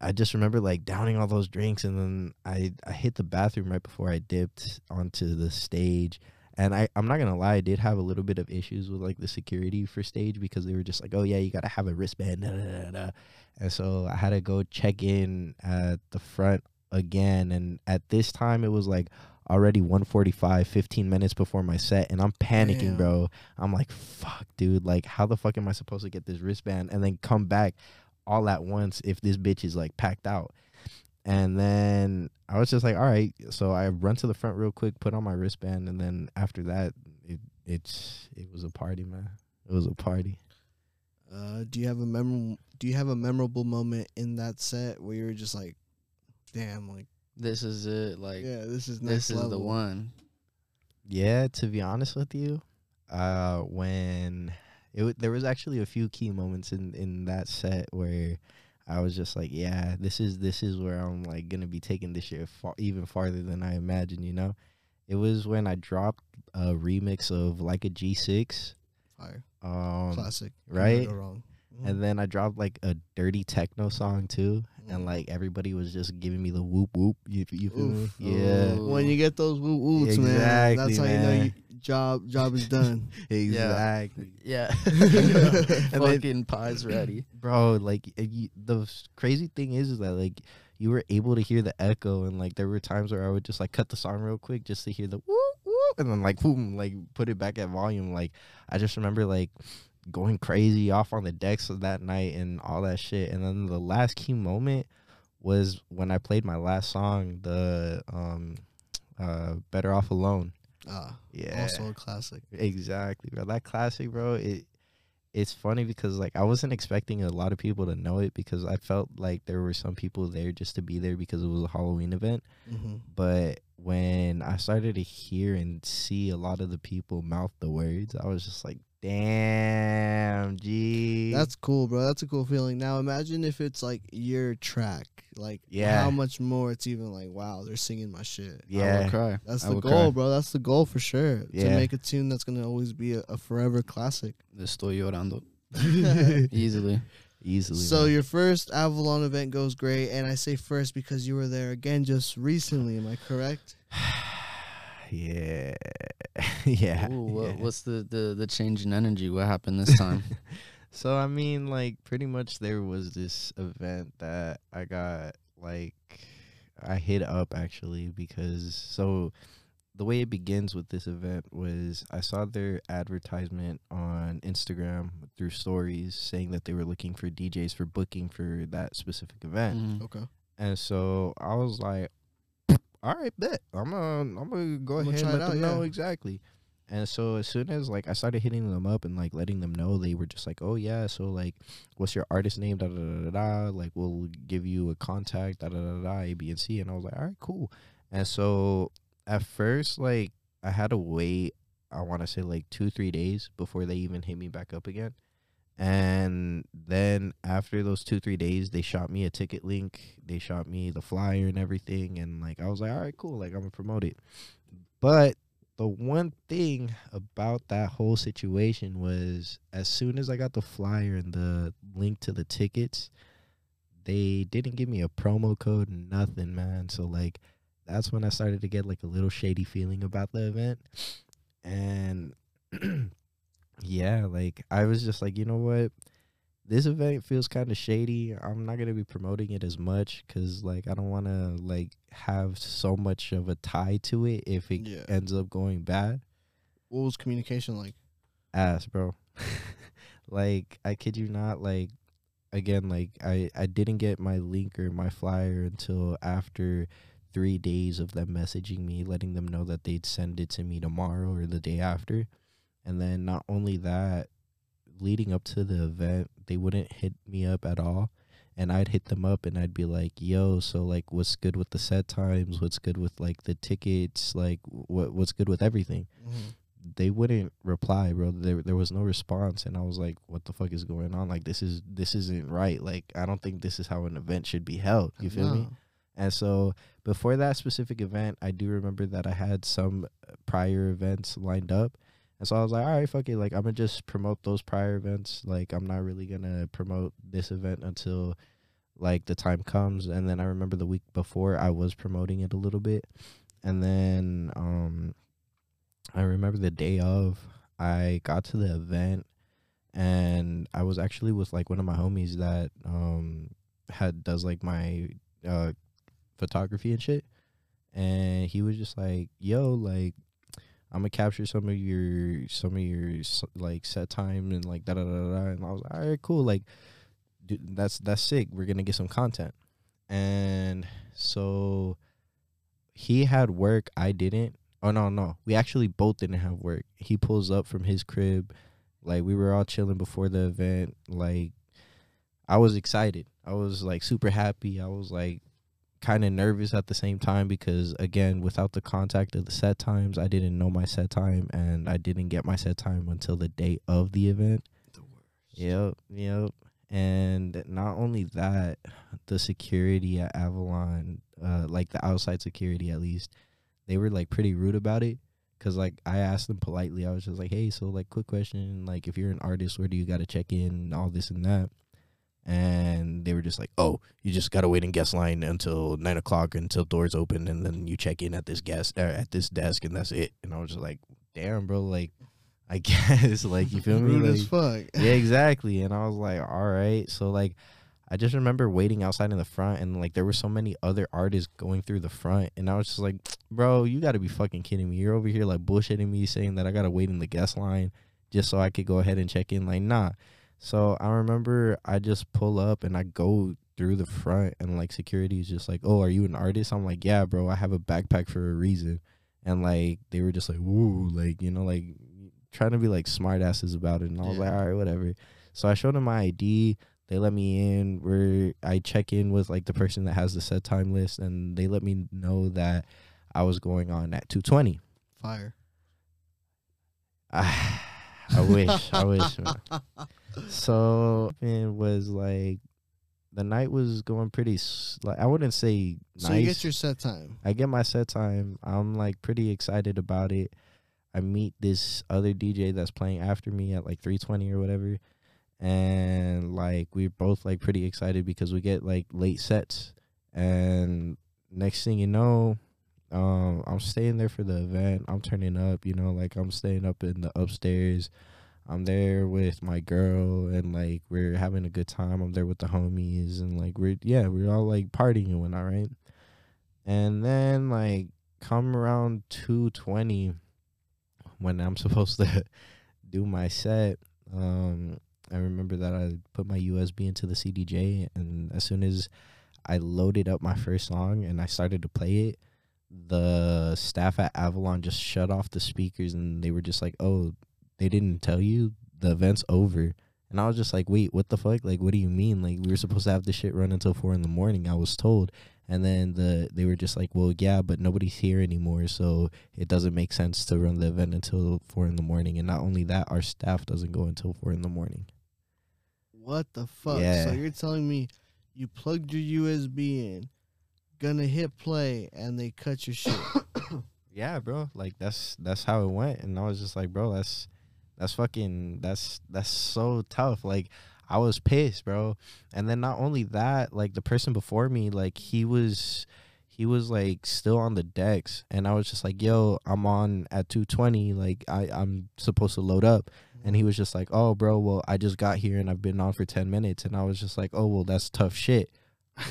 I just remember like downing all those drinks and then I I hit the bathroom right before I dipped onto the stage. And I, I'm not gonna lie, I did have a little bit of issues with like the security for stage because they were just like, Oh yeah, you gotta have a wristband. Da, da, da. And so I had to go check in at the front again. And at this time it was like already 145, 15 minutes before my set, and I'm panicking,
Damn.
bro. I'm like, fuck, dude, like how the fuck am I supposed to get this wristband and then come back all at once if this bitch is like packed out? And then I was just like, all right. So I run to the front real quick, put on my wristband, and then after that, it it's it was a party, man. It was a party.
Uh, do you have a mem- Do you have a memorable moment in that set where you were just like, damn, like,
This is it. Like
yeah, this is next
this is the one.
Yeah, to be honest with you, uh, when it w- there was actually a few key moments in in that set where I was just like, yeah, this is this is where I'm like gonna be taking this shit far, even farther than I imagined. You know, it was when I dropped a remix of like a G6,
Fire,
um,
classic,
right?
go wrong. Mhm.
and then I dropped like a dirty techno song too, and
Mhm.
like everybody was just giving me the whoop whoop. You, you feel me? Yeah.
When you get those woo woots, man, that's how you know you, job job is done.
Exactly.
Yeah.
And then-
Fucking pie's ready.
bro like you, the crazy thing is, is that like you were able to hear the echo and like there were times where i would just like cut the song real quick just to hear the whoop whoop and then like boom like put it back at volume like i just remember like going crazy off on the decks of that night and all that shit and then the last key moment was when I played my last song, the um, uh, "Better Off Alone."
Ah,
Yeah,
also a classic.
exactly, bro. That classic, bro. It it's funny because like I wasn't expecting a lot of people to know it because I felt like there were some people there just to be there because it was a Halloween event.
Mm-hmm.
But when I started to hear and see a lot of the people mouth the words, I was just like, "Damn, G."
That's cool, bro. That's a cool feeling. Now imagine if it's like your track, like
Yeah.
how much more it's even like, wow, they're singing my shit.
I will
yeah,
cry.
That's
I
the
will
goal,
cry.
bro. That's the goal for sure.
Yeah.
To make a tune that's gonna always be a, a forever classic.
Estoy llorando. Easily.
easily.
so
man.
your first Avalon event goes great, and I say first because you were there again just recently. Am I correct?
yeah, yeah.
Ooh, what,
yeah.
What's the, the, the change in energy? What happened this time?
So I mean, like, pretty much there was this event that I got like I hit up actually because so the way it begins with this event was I saw their advertisement on Instagram through stories saying that they were looking for DJs for booking for that specific event.
Mhm.
Okay.
And so I was like, all right, bet. I'm gonna I'm gonna go
I'm gonna
ahead and let them
out,
know
yeah.
exactly. And so as soon as like I started hitting them up and like letting them know, they were just like, "Oh yeah, so like, what's your artist name? Da da da da da. Like, we'll give you a contact. Da da da da. A B and C." And I was like, "All right, cool." And so at first, like, I had to wait. I want to say like two three days before they even hit me back up again. And then after those two three days, they shot me a ticket link. They shot me the flyer and everything. And like I was like, all right, cool. Like I'm gonna promote it. But the one thing about that whole situation was as soon as I got the flyer and the link to the tickets, they didn't give me a promo code, nothing, man. So like that's when I started to get like a little shady feeling about the event. And yeah, like I was just like, you know what? This event feels kind of shady. I'm not going to be promoting it as much cuz like I don't want to like have so much of a tie to it if it
Yeah.
ends up going bad.
What was communication like?
Ass, bro. like I kid you not like again like I I didn't get my link or my flyer until after 3 days of them messaging me letting them know that they'd send it to me tomorrow or the day after. And then not only that, leading up to the event, they wouldn't hit me up at all. And I'd hit them up and I'd be like, yo, so like what's good with the set times? What's good with like the tickets? Like what what's good with everything? Mm-hmm. They wouldn't reply, bro. There there was no response and I was like, what the fuck is going on? Like this is this isn't right. Like I don't think this is how an event should be held. You feel me? And so before that specific event, I do remember that I had some prior events lined up. And so I was like, all right, fuck it. Like, I'm going to just promote those prior events. Like, I'm not really going to promote this event until, like, the time comes. And then I remember the week before, I was promoting it a little bit. And then um, I remember the day of, I got to the event. And I was actually with, like, one of my homies that um, had does, like, my uh, photography and shit. And he was just like, yo, like, I'm gonna capture some of your some of your like set time and like da da da da. And I was like, all right, cool. Like, dude, that's that's sick. We're gonna get some content. And so he had work. I didn't. Oh no, no. We actually both didn't have work. He pulls up from his crib. Like we were all chilling before the event. Like I was excited. I was like super happy. I was like kind of nervous at the same time because again without the contact of the set times i didn't know my set time and i didn't get my set time until the day of the event.
The worst.
yep yep. And not only that the security at avalon uh like the outside security at least they were like pretty rude about it because like i asked them politely. I was just like hey so like quick question like if you're an artist where do you got to check in all this and that and they were just like, "Oh, you just gotta wait in guest line until nine o'clock until doors open, and then you check in at this guest uh, at this desk, and that's it." And I was just like, "Damn, bro, like, I guess, like, you feel me?
Rude
Like,
as fuck.
yeah, exactly." And I was like, "All right." So like, I just remember waiting outside in the front, and like there were so many other artists going through the front, and I was just like, "Bro, you got to be fucking kidding me! You're over here like bullshitting me, saying that I gotta wait in the guest line just so I could go ahead and check in." Like, nah. So I remember I just pull up and I go through the front and like security is just like, "Oh, are you an artist?" I'm like, "Yeah, bro. I have a backpack for a reason." And like they were just like, "Woo!" Like you know, like trying to be like smart asses about it. And I was
Yeah.
like, "All right, whatever." So I showed them my ID. They let me in. Where I check in with like the person that has the set time list, and they let me know that I was going on at two twenty.
Fire.
I wish. I wish. So it was like the night was going pretty. s- Like I wouldn't say nice.
So you get your set time.
I get my set time. I'm like pretty excited about it. I meet this other DJ that's playing after me at like 3:20 or whatever, and like we're both like pretty excited because we get like late sets. And next thing you know, um, I'm staying there for the event. I'm turning up, you know, like I'm staying up in the upstairs. I'm there with my girl and like we're having a good time. I'm there with the homies and like we're yeah, we're all like partying and whatnot, right? And then like come around two twenty when I'm supposed to do my set, um, I remember that I put my USB into the CDJ and as soon as I loaded up my first song and I started to play it, the staff at Avalon just shut off the speakers and they were just like, "Oh, they didn't tell you the event's over." And I was just like, "Wait, what the fuck? Like, what do you mean? Like, we were supposed to have this shit run until four in the morning." I was told, and then the they were just like, "Well, yeah, but nobody's here anymore, so it doesn't make sense to run the event until four in the morning." And not only that, our staff doesn't go until four in the morning.
What the fuck?
Yeah.
So you're telling me you plugged your USB in, gonna hit play, and they cut your shit.
Yeah, bro. Like that's that's how it went, and I was just like, bro, that's that's fucking that's that's so tough. Like I was pissed, bro. And then not only that, like the person before me, like he was he was like still on the decks, and I was just like, yo, I'm on at two twenty. Like I I'm supposed to load up, and he mm-hmm. was just like, oh, bro, well I just got here and I've been on for ten minutes, and I was just like, oh, well that's tough shit.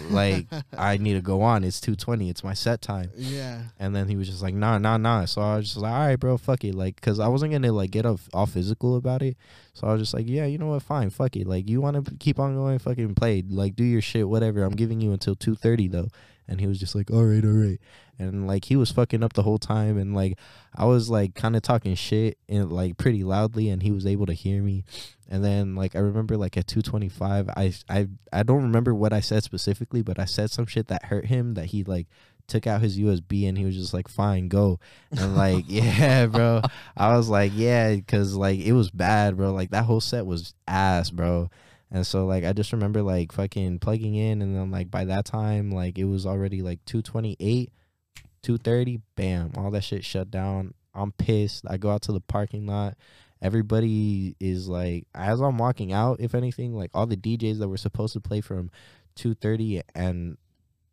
Like I need to go on. It's two twenty. It's my set time.
yeah.
And then he was just like, nah, nah, nah. So I was just like, all right, bro, fuck it. Like, cause I wasn't gonna like get off, all physical about it. So I was just like, yeah, you know what, fine, fuck it. Like, you want to keep on going, fucking play. Like, do your shit, whatever. I'm giving you until two thirty though. And he was just like, all right, all right. And like he was fucking up the whole time. And like I was like kind of talking shit and like pretty loudly, and he was able to hear me. And then like I remember like at 225, I I I don't remember what I said specifically, but I said some shit that hurt him that he like took out his USB and he was just like, "Fine, go." And like, yeah, bro. I was like, yeah, cuz like it was bad, bro. Like that whole set was ass, bro. And so like I just remember like fucking plugging in and then like by that time like it was already like 228, 230, bam, all that shit shut down. I'm pissed. I go out to the parking lot everybody is like as I'm walking out, if anything, like all the DJs that were supposed to play from two thirty and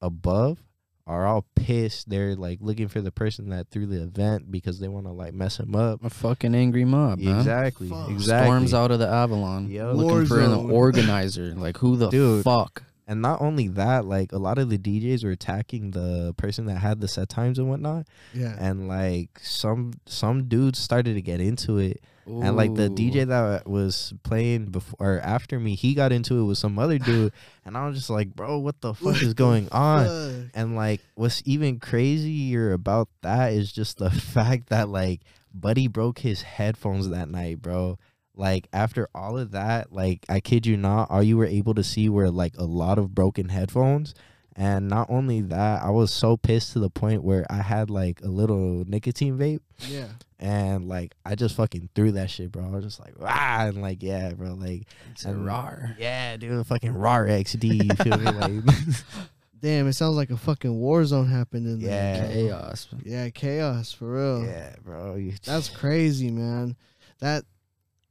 above are all pissed. They're like looking for the person that threw the event because they want to like mess him up.
A fucking angry mob.
Exactly.
Fuck.
Exactly.
Storms out of the Avalon,
Yo.
looking for an organizer. Like who the
Dude.
fuck?
And not only that, like a lot of the DJs were attacking the person that had the set times and whatnot.
Yeah.
And like some some dudes started to get into it. And like the DJ that was playing before or after me, he got into it with some other dude, and I was just like, "Bro, what the fuck
What
is going on?"
Fuck.
And like, what's even crazier about that is just the fact that like Buddy broke his headphones that night, bro. Like after all of that, like I kid you not, all you were able to see were like a lot of broken headphones. And not only that, I was so pissed to the point where I had like a little nicotine vape
Yeah.
and like I just fucking threw that shit, bro. I was just like, ah, and like, yeah, bro, like,
It's a
and-
rar.
yeah, dude, fucking raw XD, you feel me? Like,
Damn, it sounds like a fucking war zone happened in
Yeah.
there.
Chaos.
Yeah, chaos for real.
yeah, bro,
That's crazy, man. That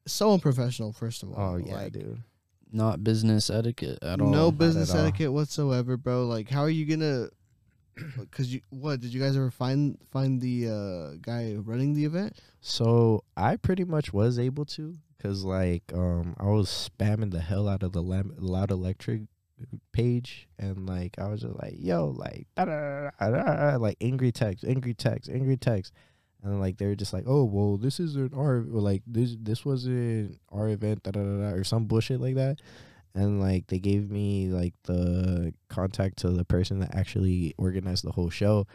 so unprofessional. First of all,
oh yeah,
Like,
dude.
Not business etiquette at all.
no
at
business
all.
etiquette whatsoever, bro. Like, how are you gonna? Because you what did you guys ever find find the uh, guy running the event?
So I pretty much was able to, cause like, um, I was spamming the hell out of the lam- loud electric page, and like, I was just like, yo, like, da da da da, like angry text, angry text, angry text. And like they were just like, oh well, this isn't our or like this this wasn't our event, da da da, or some bullshit like that. and like they gave me like the contact to the person that actually organized the whole show,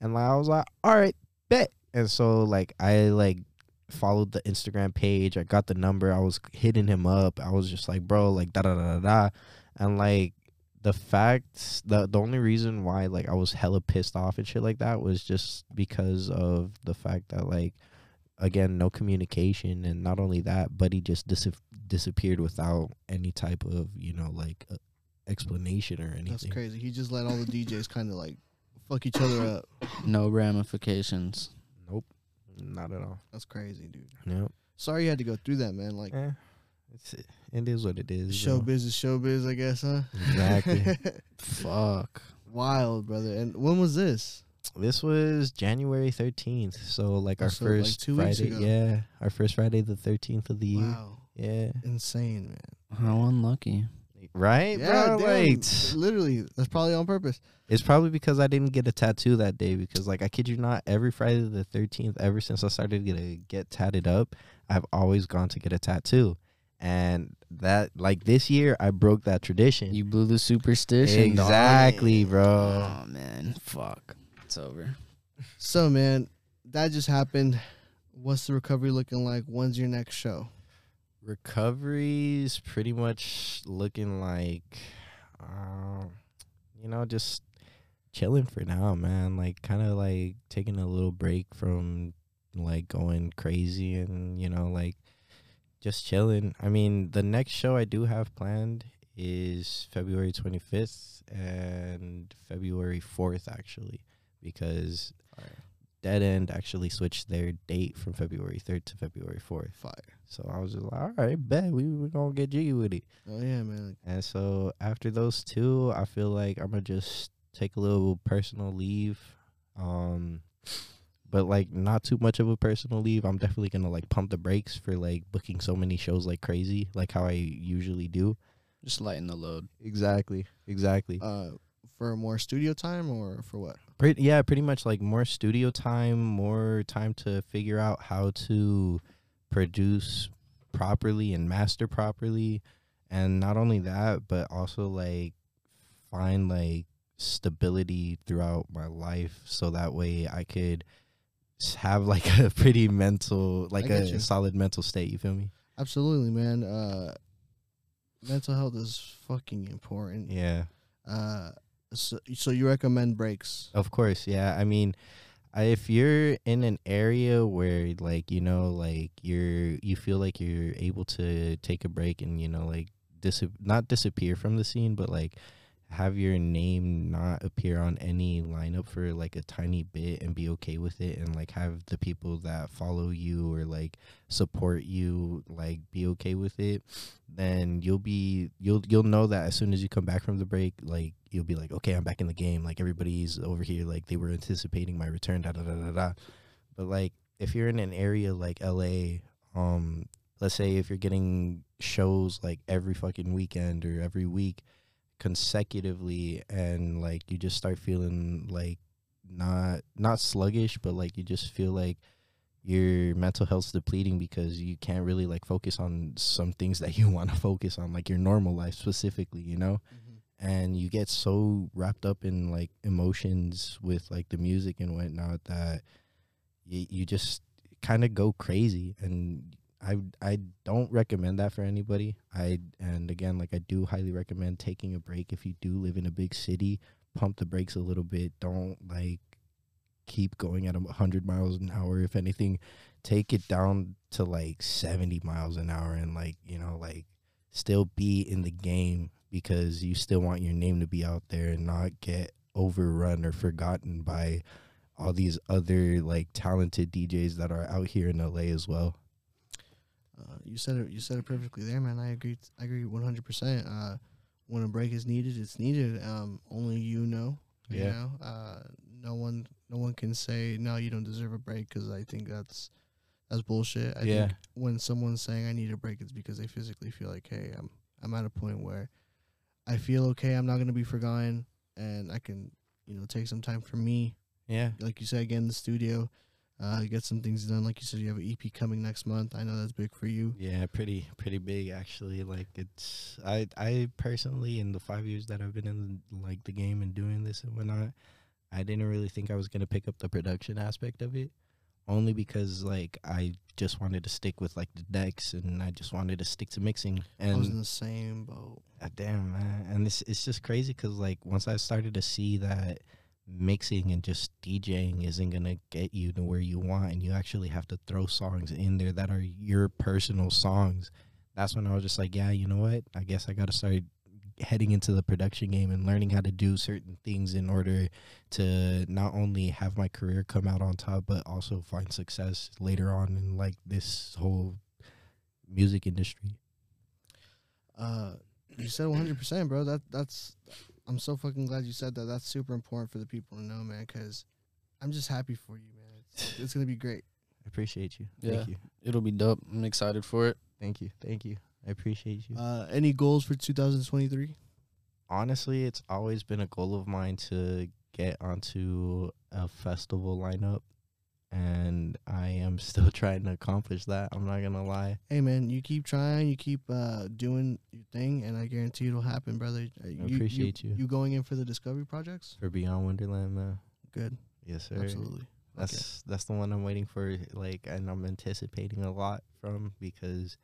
and like I was like, all right, bet. And so like I like followed the Instagram page. I got the number. I was hitting him up. I was just like, bro, like da da da da da, and like the fact the the only reason why like I was hella pissed off and shit like that was just because of the fact that like again no communication and not only that but he just dis- disappeared without any type of you know like uh, explanation or anything
That's crazy. He just let all the DJs kind of like fuck each other up.
No ramifications.
nope not at all
That's crazy, dude.
nope
Sorry you had to go through that, man. Like
eh, it's it is what it is
show
bro.
business, showbiz, I guess, huh?
Exactly.
Fuck.
Wild, brother. And when was this?
this was January 13th so like
Oh,
our
so, like,
first
two weeks
Friday
ago.
yeah our first Friday the 13th of the year
Wow,
yeah
insane, man.
How unlucky.
right
Yeah,
bro
damn.
like
literally, that's probably on purpose.
It's probably because I didn't get a tattoo that day. Because, like, I kid you not, every Friday the 13th, ever since I started to get, a, get tatted up, I've always gone to get a tattoo. And that, like, this year, I broke that tradition.
You blew the superstition. dog.
exactly, bro.
Oh man, fuck. It's over.
So, man, that just happened. What's the recovery looking like? When's your next show?
Recovery's pretty much looking like, um, you know, just chilling for now, man. Like, kind of like taking a little break from like going crazy and, you know, like just chilling. I mean, the next show I do have planned is February 25th and February 4th, actually, because Dead End actually switched their date from February 3rd to February 4th.
Fire.
So I was just like, all right, bet we we gonna get jiggy with it.
Oh yeah, man.
And so after those two, I feel like I'm gonna just take a little personal leave. Um but like not too much of a personal leave. I'm definitely gonna like pump the brakes for like booking so many shows like crazy, like how I usually do.
Just lighten the load.
Exactly. Exactly.
Uh, for more studio time or for what?
Pretty, yeah, pretty much like more studio time, more time to figure out how to produce properly and master properly. And not only that, but also like find like stability throughout my life so that way I could s- have like a pretty mental, like a
you.
solid mental state. You feel me?
Absolutely, man. Uh, mental health is fucking important.
Yeah.
Uh, so, so you recommend breaks?
Of course, yeah. I mean, if you're in an area where like you know like you're you feel like you're able to take a break and you know like dis not disappear from the scene but like have your name not appear on any lineup for like a tiny bit and be okay with it and like have the people that follow you or like support you like be okay with it then you'll be you'll you'll know that as soon as you come back from the break like you'll be like okay i'm back in the game. Like everybody's over here like they were anticipating my return da da da da da. But like if you're in an area like la um let's say if you're getting shows like every fucking weekend or every week consecutively and like you just start feeling like not not sluggish but like you just feel like your mental health's depleting because you can't really like focus on some things that you want to focus on like your normal life specifically you know? Mm-hmm. And you get so wrapped up in like emotions with like the music and whatnot that you, you just kind of go crazy and I I don't recommend that for anybody. I and again like I do highly recommend taking a break if you do live in a big city. Pump the brakes a little bit. Don't like keep going at a 100 miles an hour if anything take it down to like 70 miles an hour and like you know like still be in the game because you still want your name to be out there and not get overrun or forgotten by all these other like talented DJs that are out here in LA as well.
Uh, you said it. You said it perfectly there, man. I agree. I agree one hundred percent. Uh, when a break is needed, it's needed. Um, only you know. You
Yeah.
know. Uh, no one. No one can say no. You don't deserve a break because I think that's that's bullshit. I
Yeah.
think when someone's saying I need a break, it's because they physically feel like, hey, I'm I'm at a point where I feel okay. I'm not gonna be forgotten, and I can you know take some time for me
Yeah.
like you said again, the studio. Uh, get some things done. Like you said, you have an EP coming next month. I know that's big for you.
Yeah, pretty pretty big actually. Like it's I I personally in the five years that I've been in like the game and doing this and whatnot, I didn't really think I was gonna pick up the production aspect of it. Only because like I just wanted to stick with like the decks and I just wanted to stick to mixing And
I was in the same boat.
uh, damn man and it's it's just crazy because like once I started to see that mixing and just DJing isn't gonna get you to where you want, and you actually have to throw songs in there that are your personal songs. That's when I was just like, yeah, you know what? I guess I gotta start heading into the production game and learning how to do certain things in order to not only have my career come out on top, but also find success later on in like this whole music industry.
Uh, you said 100, percent bro. That that's. I'm so fucking glad you said that. That's super important for the people to know, man. Because I'm just happy for you, man. It's, it's gonna be great.
I appreciate you.
Yeah.
Thank you.
It'll be dope. I'm excited for it.
Thank you. Thank you. I appreciate you.
Uh, any goals for 2023?
honestly, it's always been a goal of mine to get onto a festival lineup, and I am still trying to accomplish that. I'm not gonna lie.
Hey, man, you keep trying, you keep uh doing your thing, and I guarantee it'll happen, brother. I you,
appreciate you.
You going in for the discovery projects?
For Beyond Wonderland, man.
Good,
Yes, sir.
absolutely.
That's that's the one I'm waiting for. Like, and I'm anticipating a lot from because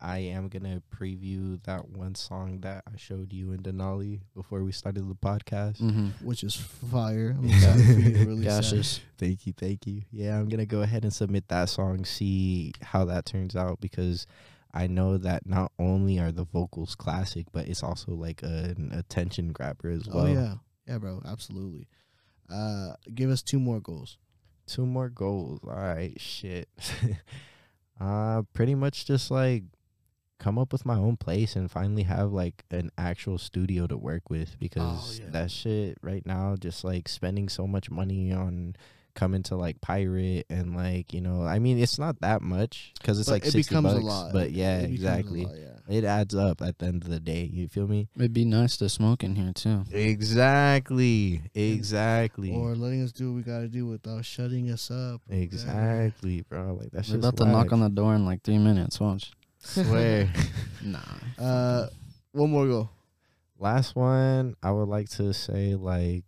I am gonna preview that one song that I showed you in Denali before we started the podcast.
Mm-hmm.
Which is fire. I'm excited for you to release that.
Gaseous.
Thank you, thank you. Yeah, I'm gonna go ahead and submit that song, see how that turns out because I know that not only are the vocals classic, but it's also like an attention grabber as well.
Oh yeah, yeah, bro, absolutely. Uh, give us two more goals.
Two more goals. All right, shit. uh pretty much just like come up with my own place and finally have like an actual studio to work with oh, because
yeah.
that shit right now just like spending so much money on coming to like pirate and like you know i mean it's not that much because it's
But
like
it
60
becomes
bucks,
a lot.
but yeah
It
exactly
lot, yeah.
it adds up at the end of the day you feel me
It'd be nice to smoke in here too.
exactly exactly
Or letting us do what we gotta do without shutting us up. or whatever.
exactly bro like that's
We're about to knock on the door in like three minutes. Watch.
Swear
Nah.
Uh, one more go.
Last one, I would like to say like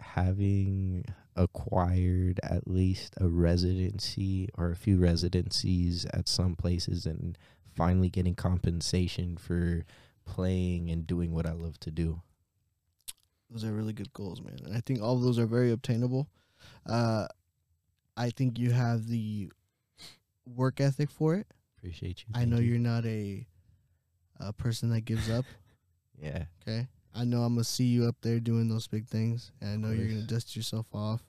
having acquired at least a residency or a few residencies at some places and finally getting compensation for playing and doing what I love to do.
Those are really good goals, man. And I think all of those are very obtainable. Uh, I think you have the work ethic for it.
Appreciate you.
I
thank
know
you.
you're not a, a person that gives up.
Yeah.
Okay. I know I'm gonna see you up there doing those big things, and I know you're gonna dust yourself off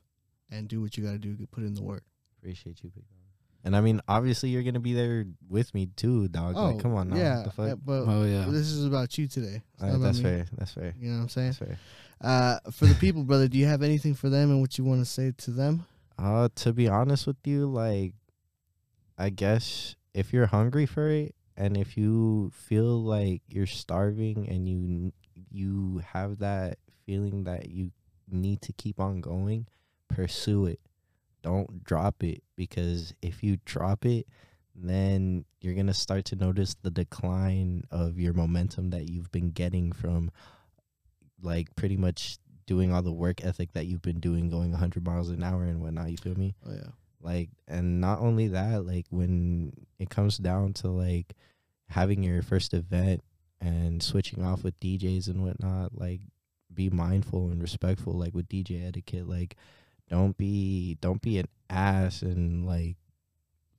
and do what you gotta do put in the work.
Appreciate you, big dog. And I mean, obviously, you're gonna be there with me too, dog. like, come on, now.
Oh, yeah.
What the fuck?
uh, But
Oh yeah.
this is about you today. It's not about
that's
me.
fair. That's fair.
You know what I'm saying?
That's fair.
Uh, for the people, brother, do you have anything for them and what you want to say to them?
Uh, to be honest with you, like, I guess if you're hungry for it and if you feel like you're starving and you you have that feeling that you need to keep on going, pursue it. Don't drop it because if you drop it, then you're going to start to notice the decline of your momentum that you've been getting from like pretty much doing all the work ethic that you've been doing going 100 miles an hour and whatnot you feel me
Oh yeah.
Like and not only that like when it comes down to like having your first event and switching off with djs and whatnot like be mindful and respectful like with dj etiquette like don't be don't be an ass and like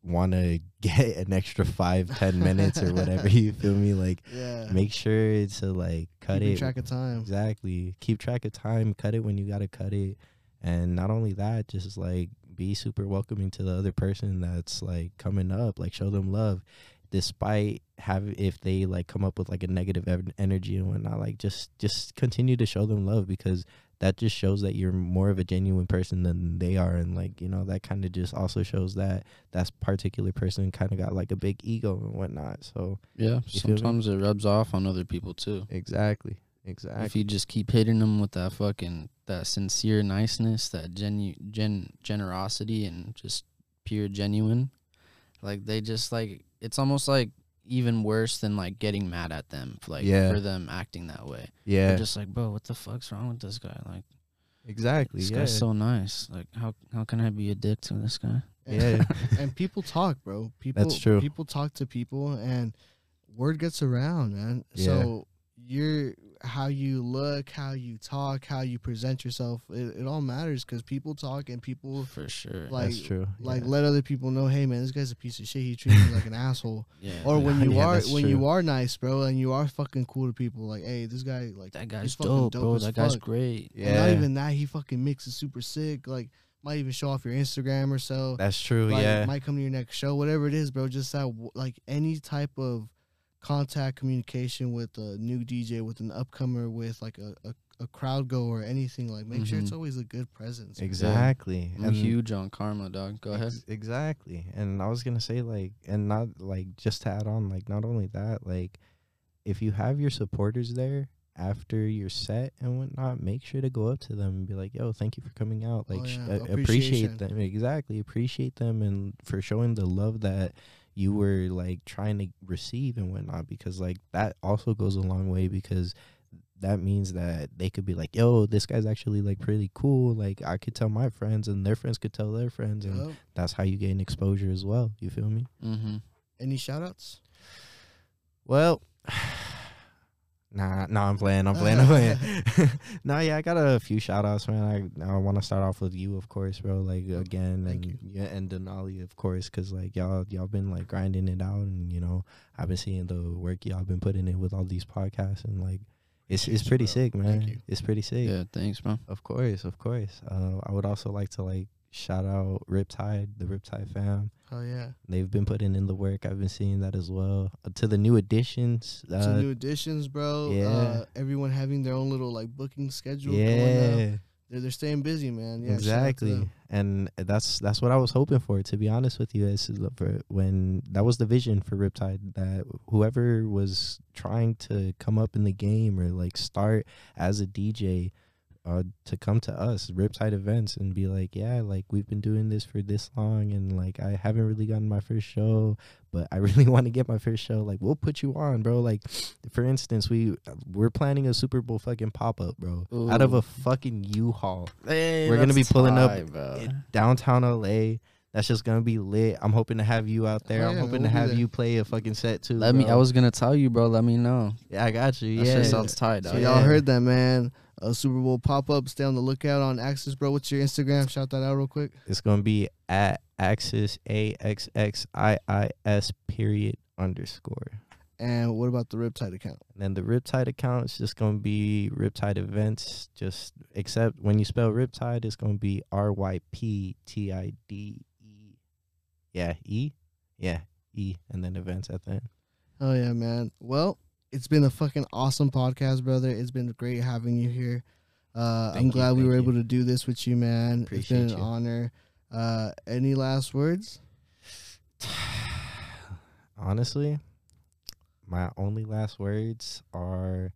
want to get an extra five ten minutes or whatever you feel me like
Yeah.
make sure to like cut
Keeping
it
track of time.
Exactly. Keep track of time. Cut it when you gotta cut it. And not only that, just like be super welcoming to the other person that's like coming up. Like show them love, despite have if they like come up with like a negative energy and whatnot. Like just just continue to show them love because that just shows that you're more of a genuine person than they are. And like you know that kind of just also shows that that particular person kind of got like a big ego and whatnot. So
Yeah.
You feel me?
Sometimes it rubs off on other people too.
exactly, exactly.
If you just keep hitting them with that fucking that sincere niceness, that genu gen generosity, and just pure genuine. Like they just like it's almost like even worse than like getting mad at them like
Yeah.
for them acting that way.
Yeah,
They're just like, bro, what the fuck's wrong with this guy? Like
exactly.
this
yeah.
guy's so nice. Like how how can I be a dick to this guy?
yeah.
and people talk, bro. People
That's true.
People talk to people, and word gets around, man.
Yeah.
So you're how you look, how you talk, how you present yourself. It, it all matters because people talk and people
For sure.
like
That's true.
like
yeah.
let other people know, hey man, this guy's a piece of shit. He treats me like an asshole.
yeah.
Or when you
Yeah,
are
that's
when
true.
you are nice, bro, and you are fucking cool to people, like, hey, this guy like
that
he's
guy's
fucking
dope,
dope
bro.
as
That guy's
fuck.
great.
And not even that, he fucking mixes super sick. Like might even show off your Instagram or so.
That's true.
like,
yeah.
might come to your next show, whatever it is, bro. Just that, like any type of contact communication with a new DJ, with an upcomer, with like a, a, a crowd goer, anything. Like, make sure it's
Mhm.
always a good presence.
exactly.
I'm
And-
huge on karma, dog. Go ahead.
Exactly. And I was gonna say like and not like just to add on, like not only that, like if you have your supporters there after your set and whatnot, make sure to go up to them and be like, "Yo, thank you for coming out."
Oh,
Like, sh-
yeah, appreciation.
appreciate them exactly. Appreciate them and for showing the love that you were like trying to receive and whatnot. Because like that also goes a long way because that means that they could be like, "Yo, this guy's actually like pretty cool." Like I could tell my friends, and their friends could tell their friends, and
Yup.
that's how you gain exposure as well. You feel me?
Mm-hmm.
Any shout outs?
Well, nah, nah, I'm playing. I'm playing. I'm playing. no, yeah, I got a few shout outs, man. I I want to start off with you, of course, bro. Like again,
Thank
and
you.
yeah, and Denali, of course, because like y'all y'all been like grinding it out, and you know I've been seeing the work y'all been putting in with all these podcasts, and like it's it's pretty
bro.
sick,
Thank
man.
you.
It's pretty sick.
Yeah, thanks, bro.
Of course, of course. Uh, I would also like to like shout out Riptide, the Riptide fam.
Oh yeah,
They've been putting in the work. I've been seeing that as well. Uh, to the new additions, uh,
some new additions, bro.
yeah.
Uh, everyone having their own little like booking schedule. Going
yeah.
They're they're staying busy, man. Yeah, to
exactly. And that's that's what I was hoping for. To be honest with you, this is for when that was the vision for Riptide. That whoever was trying to come up in the game or like start as a DJ. Uh, to come to us Riptide events and be like, yeah, like we've been doing this for this long, and like I haven't really gotten my first show, but I really want to get my first show. Like we'll put you on, bro. Like for instance, we we're planning a Super Bowl fucking pop up, bro, out of a fucking U-Haul
Hey,
We're gonna be pulling up
tight, bro.
in downtown LA. That's just gonna be lit. I'm hoping to have you out there.
Oh,
I'm
yeah,
hoping
we'll
to have
there.
you play a fucking set too.
Let me. I was gonna tell you, bro. Let me know.
Yeah, I got you.
That
yeah,
shit sounds tight,
So y'all
Yeah.
heard that, man. A Super Bowl pop up. Stay on the lookout on Axxiis, bro. What's your Instagram? Shout that out real quick.
it's gonna be at Axxiis A X X I I S period underscore.
And what about the Riptide account?
And then the Riptide account is just gonna be Riptide Events. Just except when you spell Riptide, it's gonna be R Y P T I D E. Yeah, E. Yeah, E, and then events at the end.
Oh yeah, man. Well, it's been a fucking awesome podcast, brother. It's been great having you here. Uh, I'm
Thank you,
glad we were
you.
able to do this with you, man. it's
Appreciate
been an
you.
honor. Uh, any last words?
Honestly, my only last words are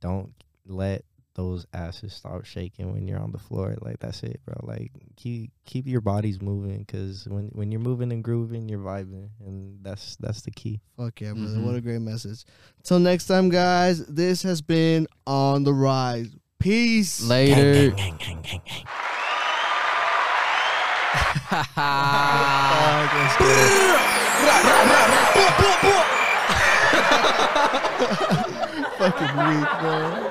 don't let those asses stop shaking when you're on the floor. Like that's it, bro. Like keep keep your bodies moving cuz when when you're moving and grooving, you're vibing and that's that's the key.
Fuck yeah, brother.
Mhm.
What a great message. Till next time, guys. This has been on the rise. Peace.
Later.
Fucking weak, bro.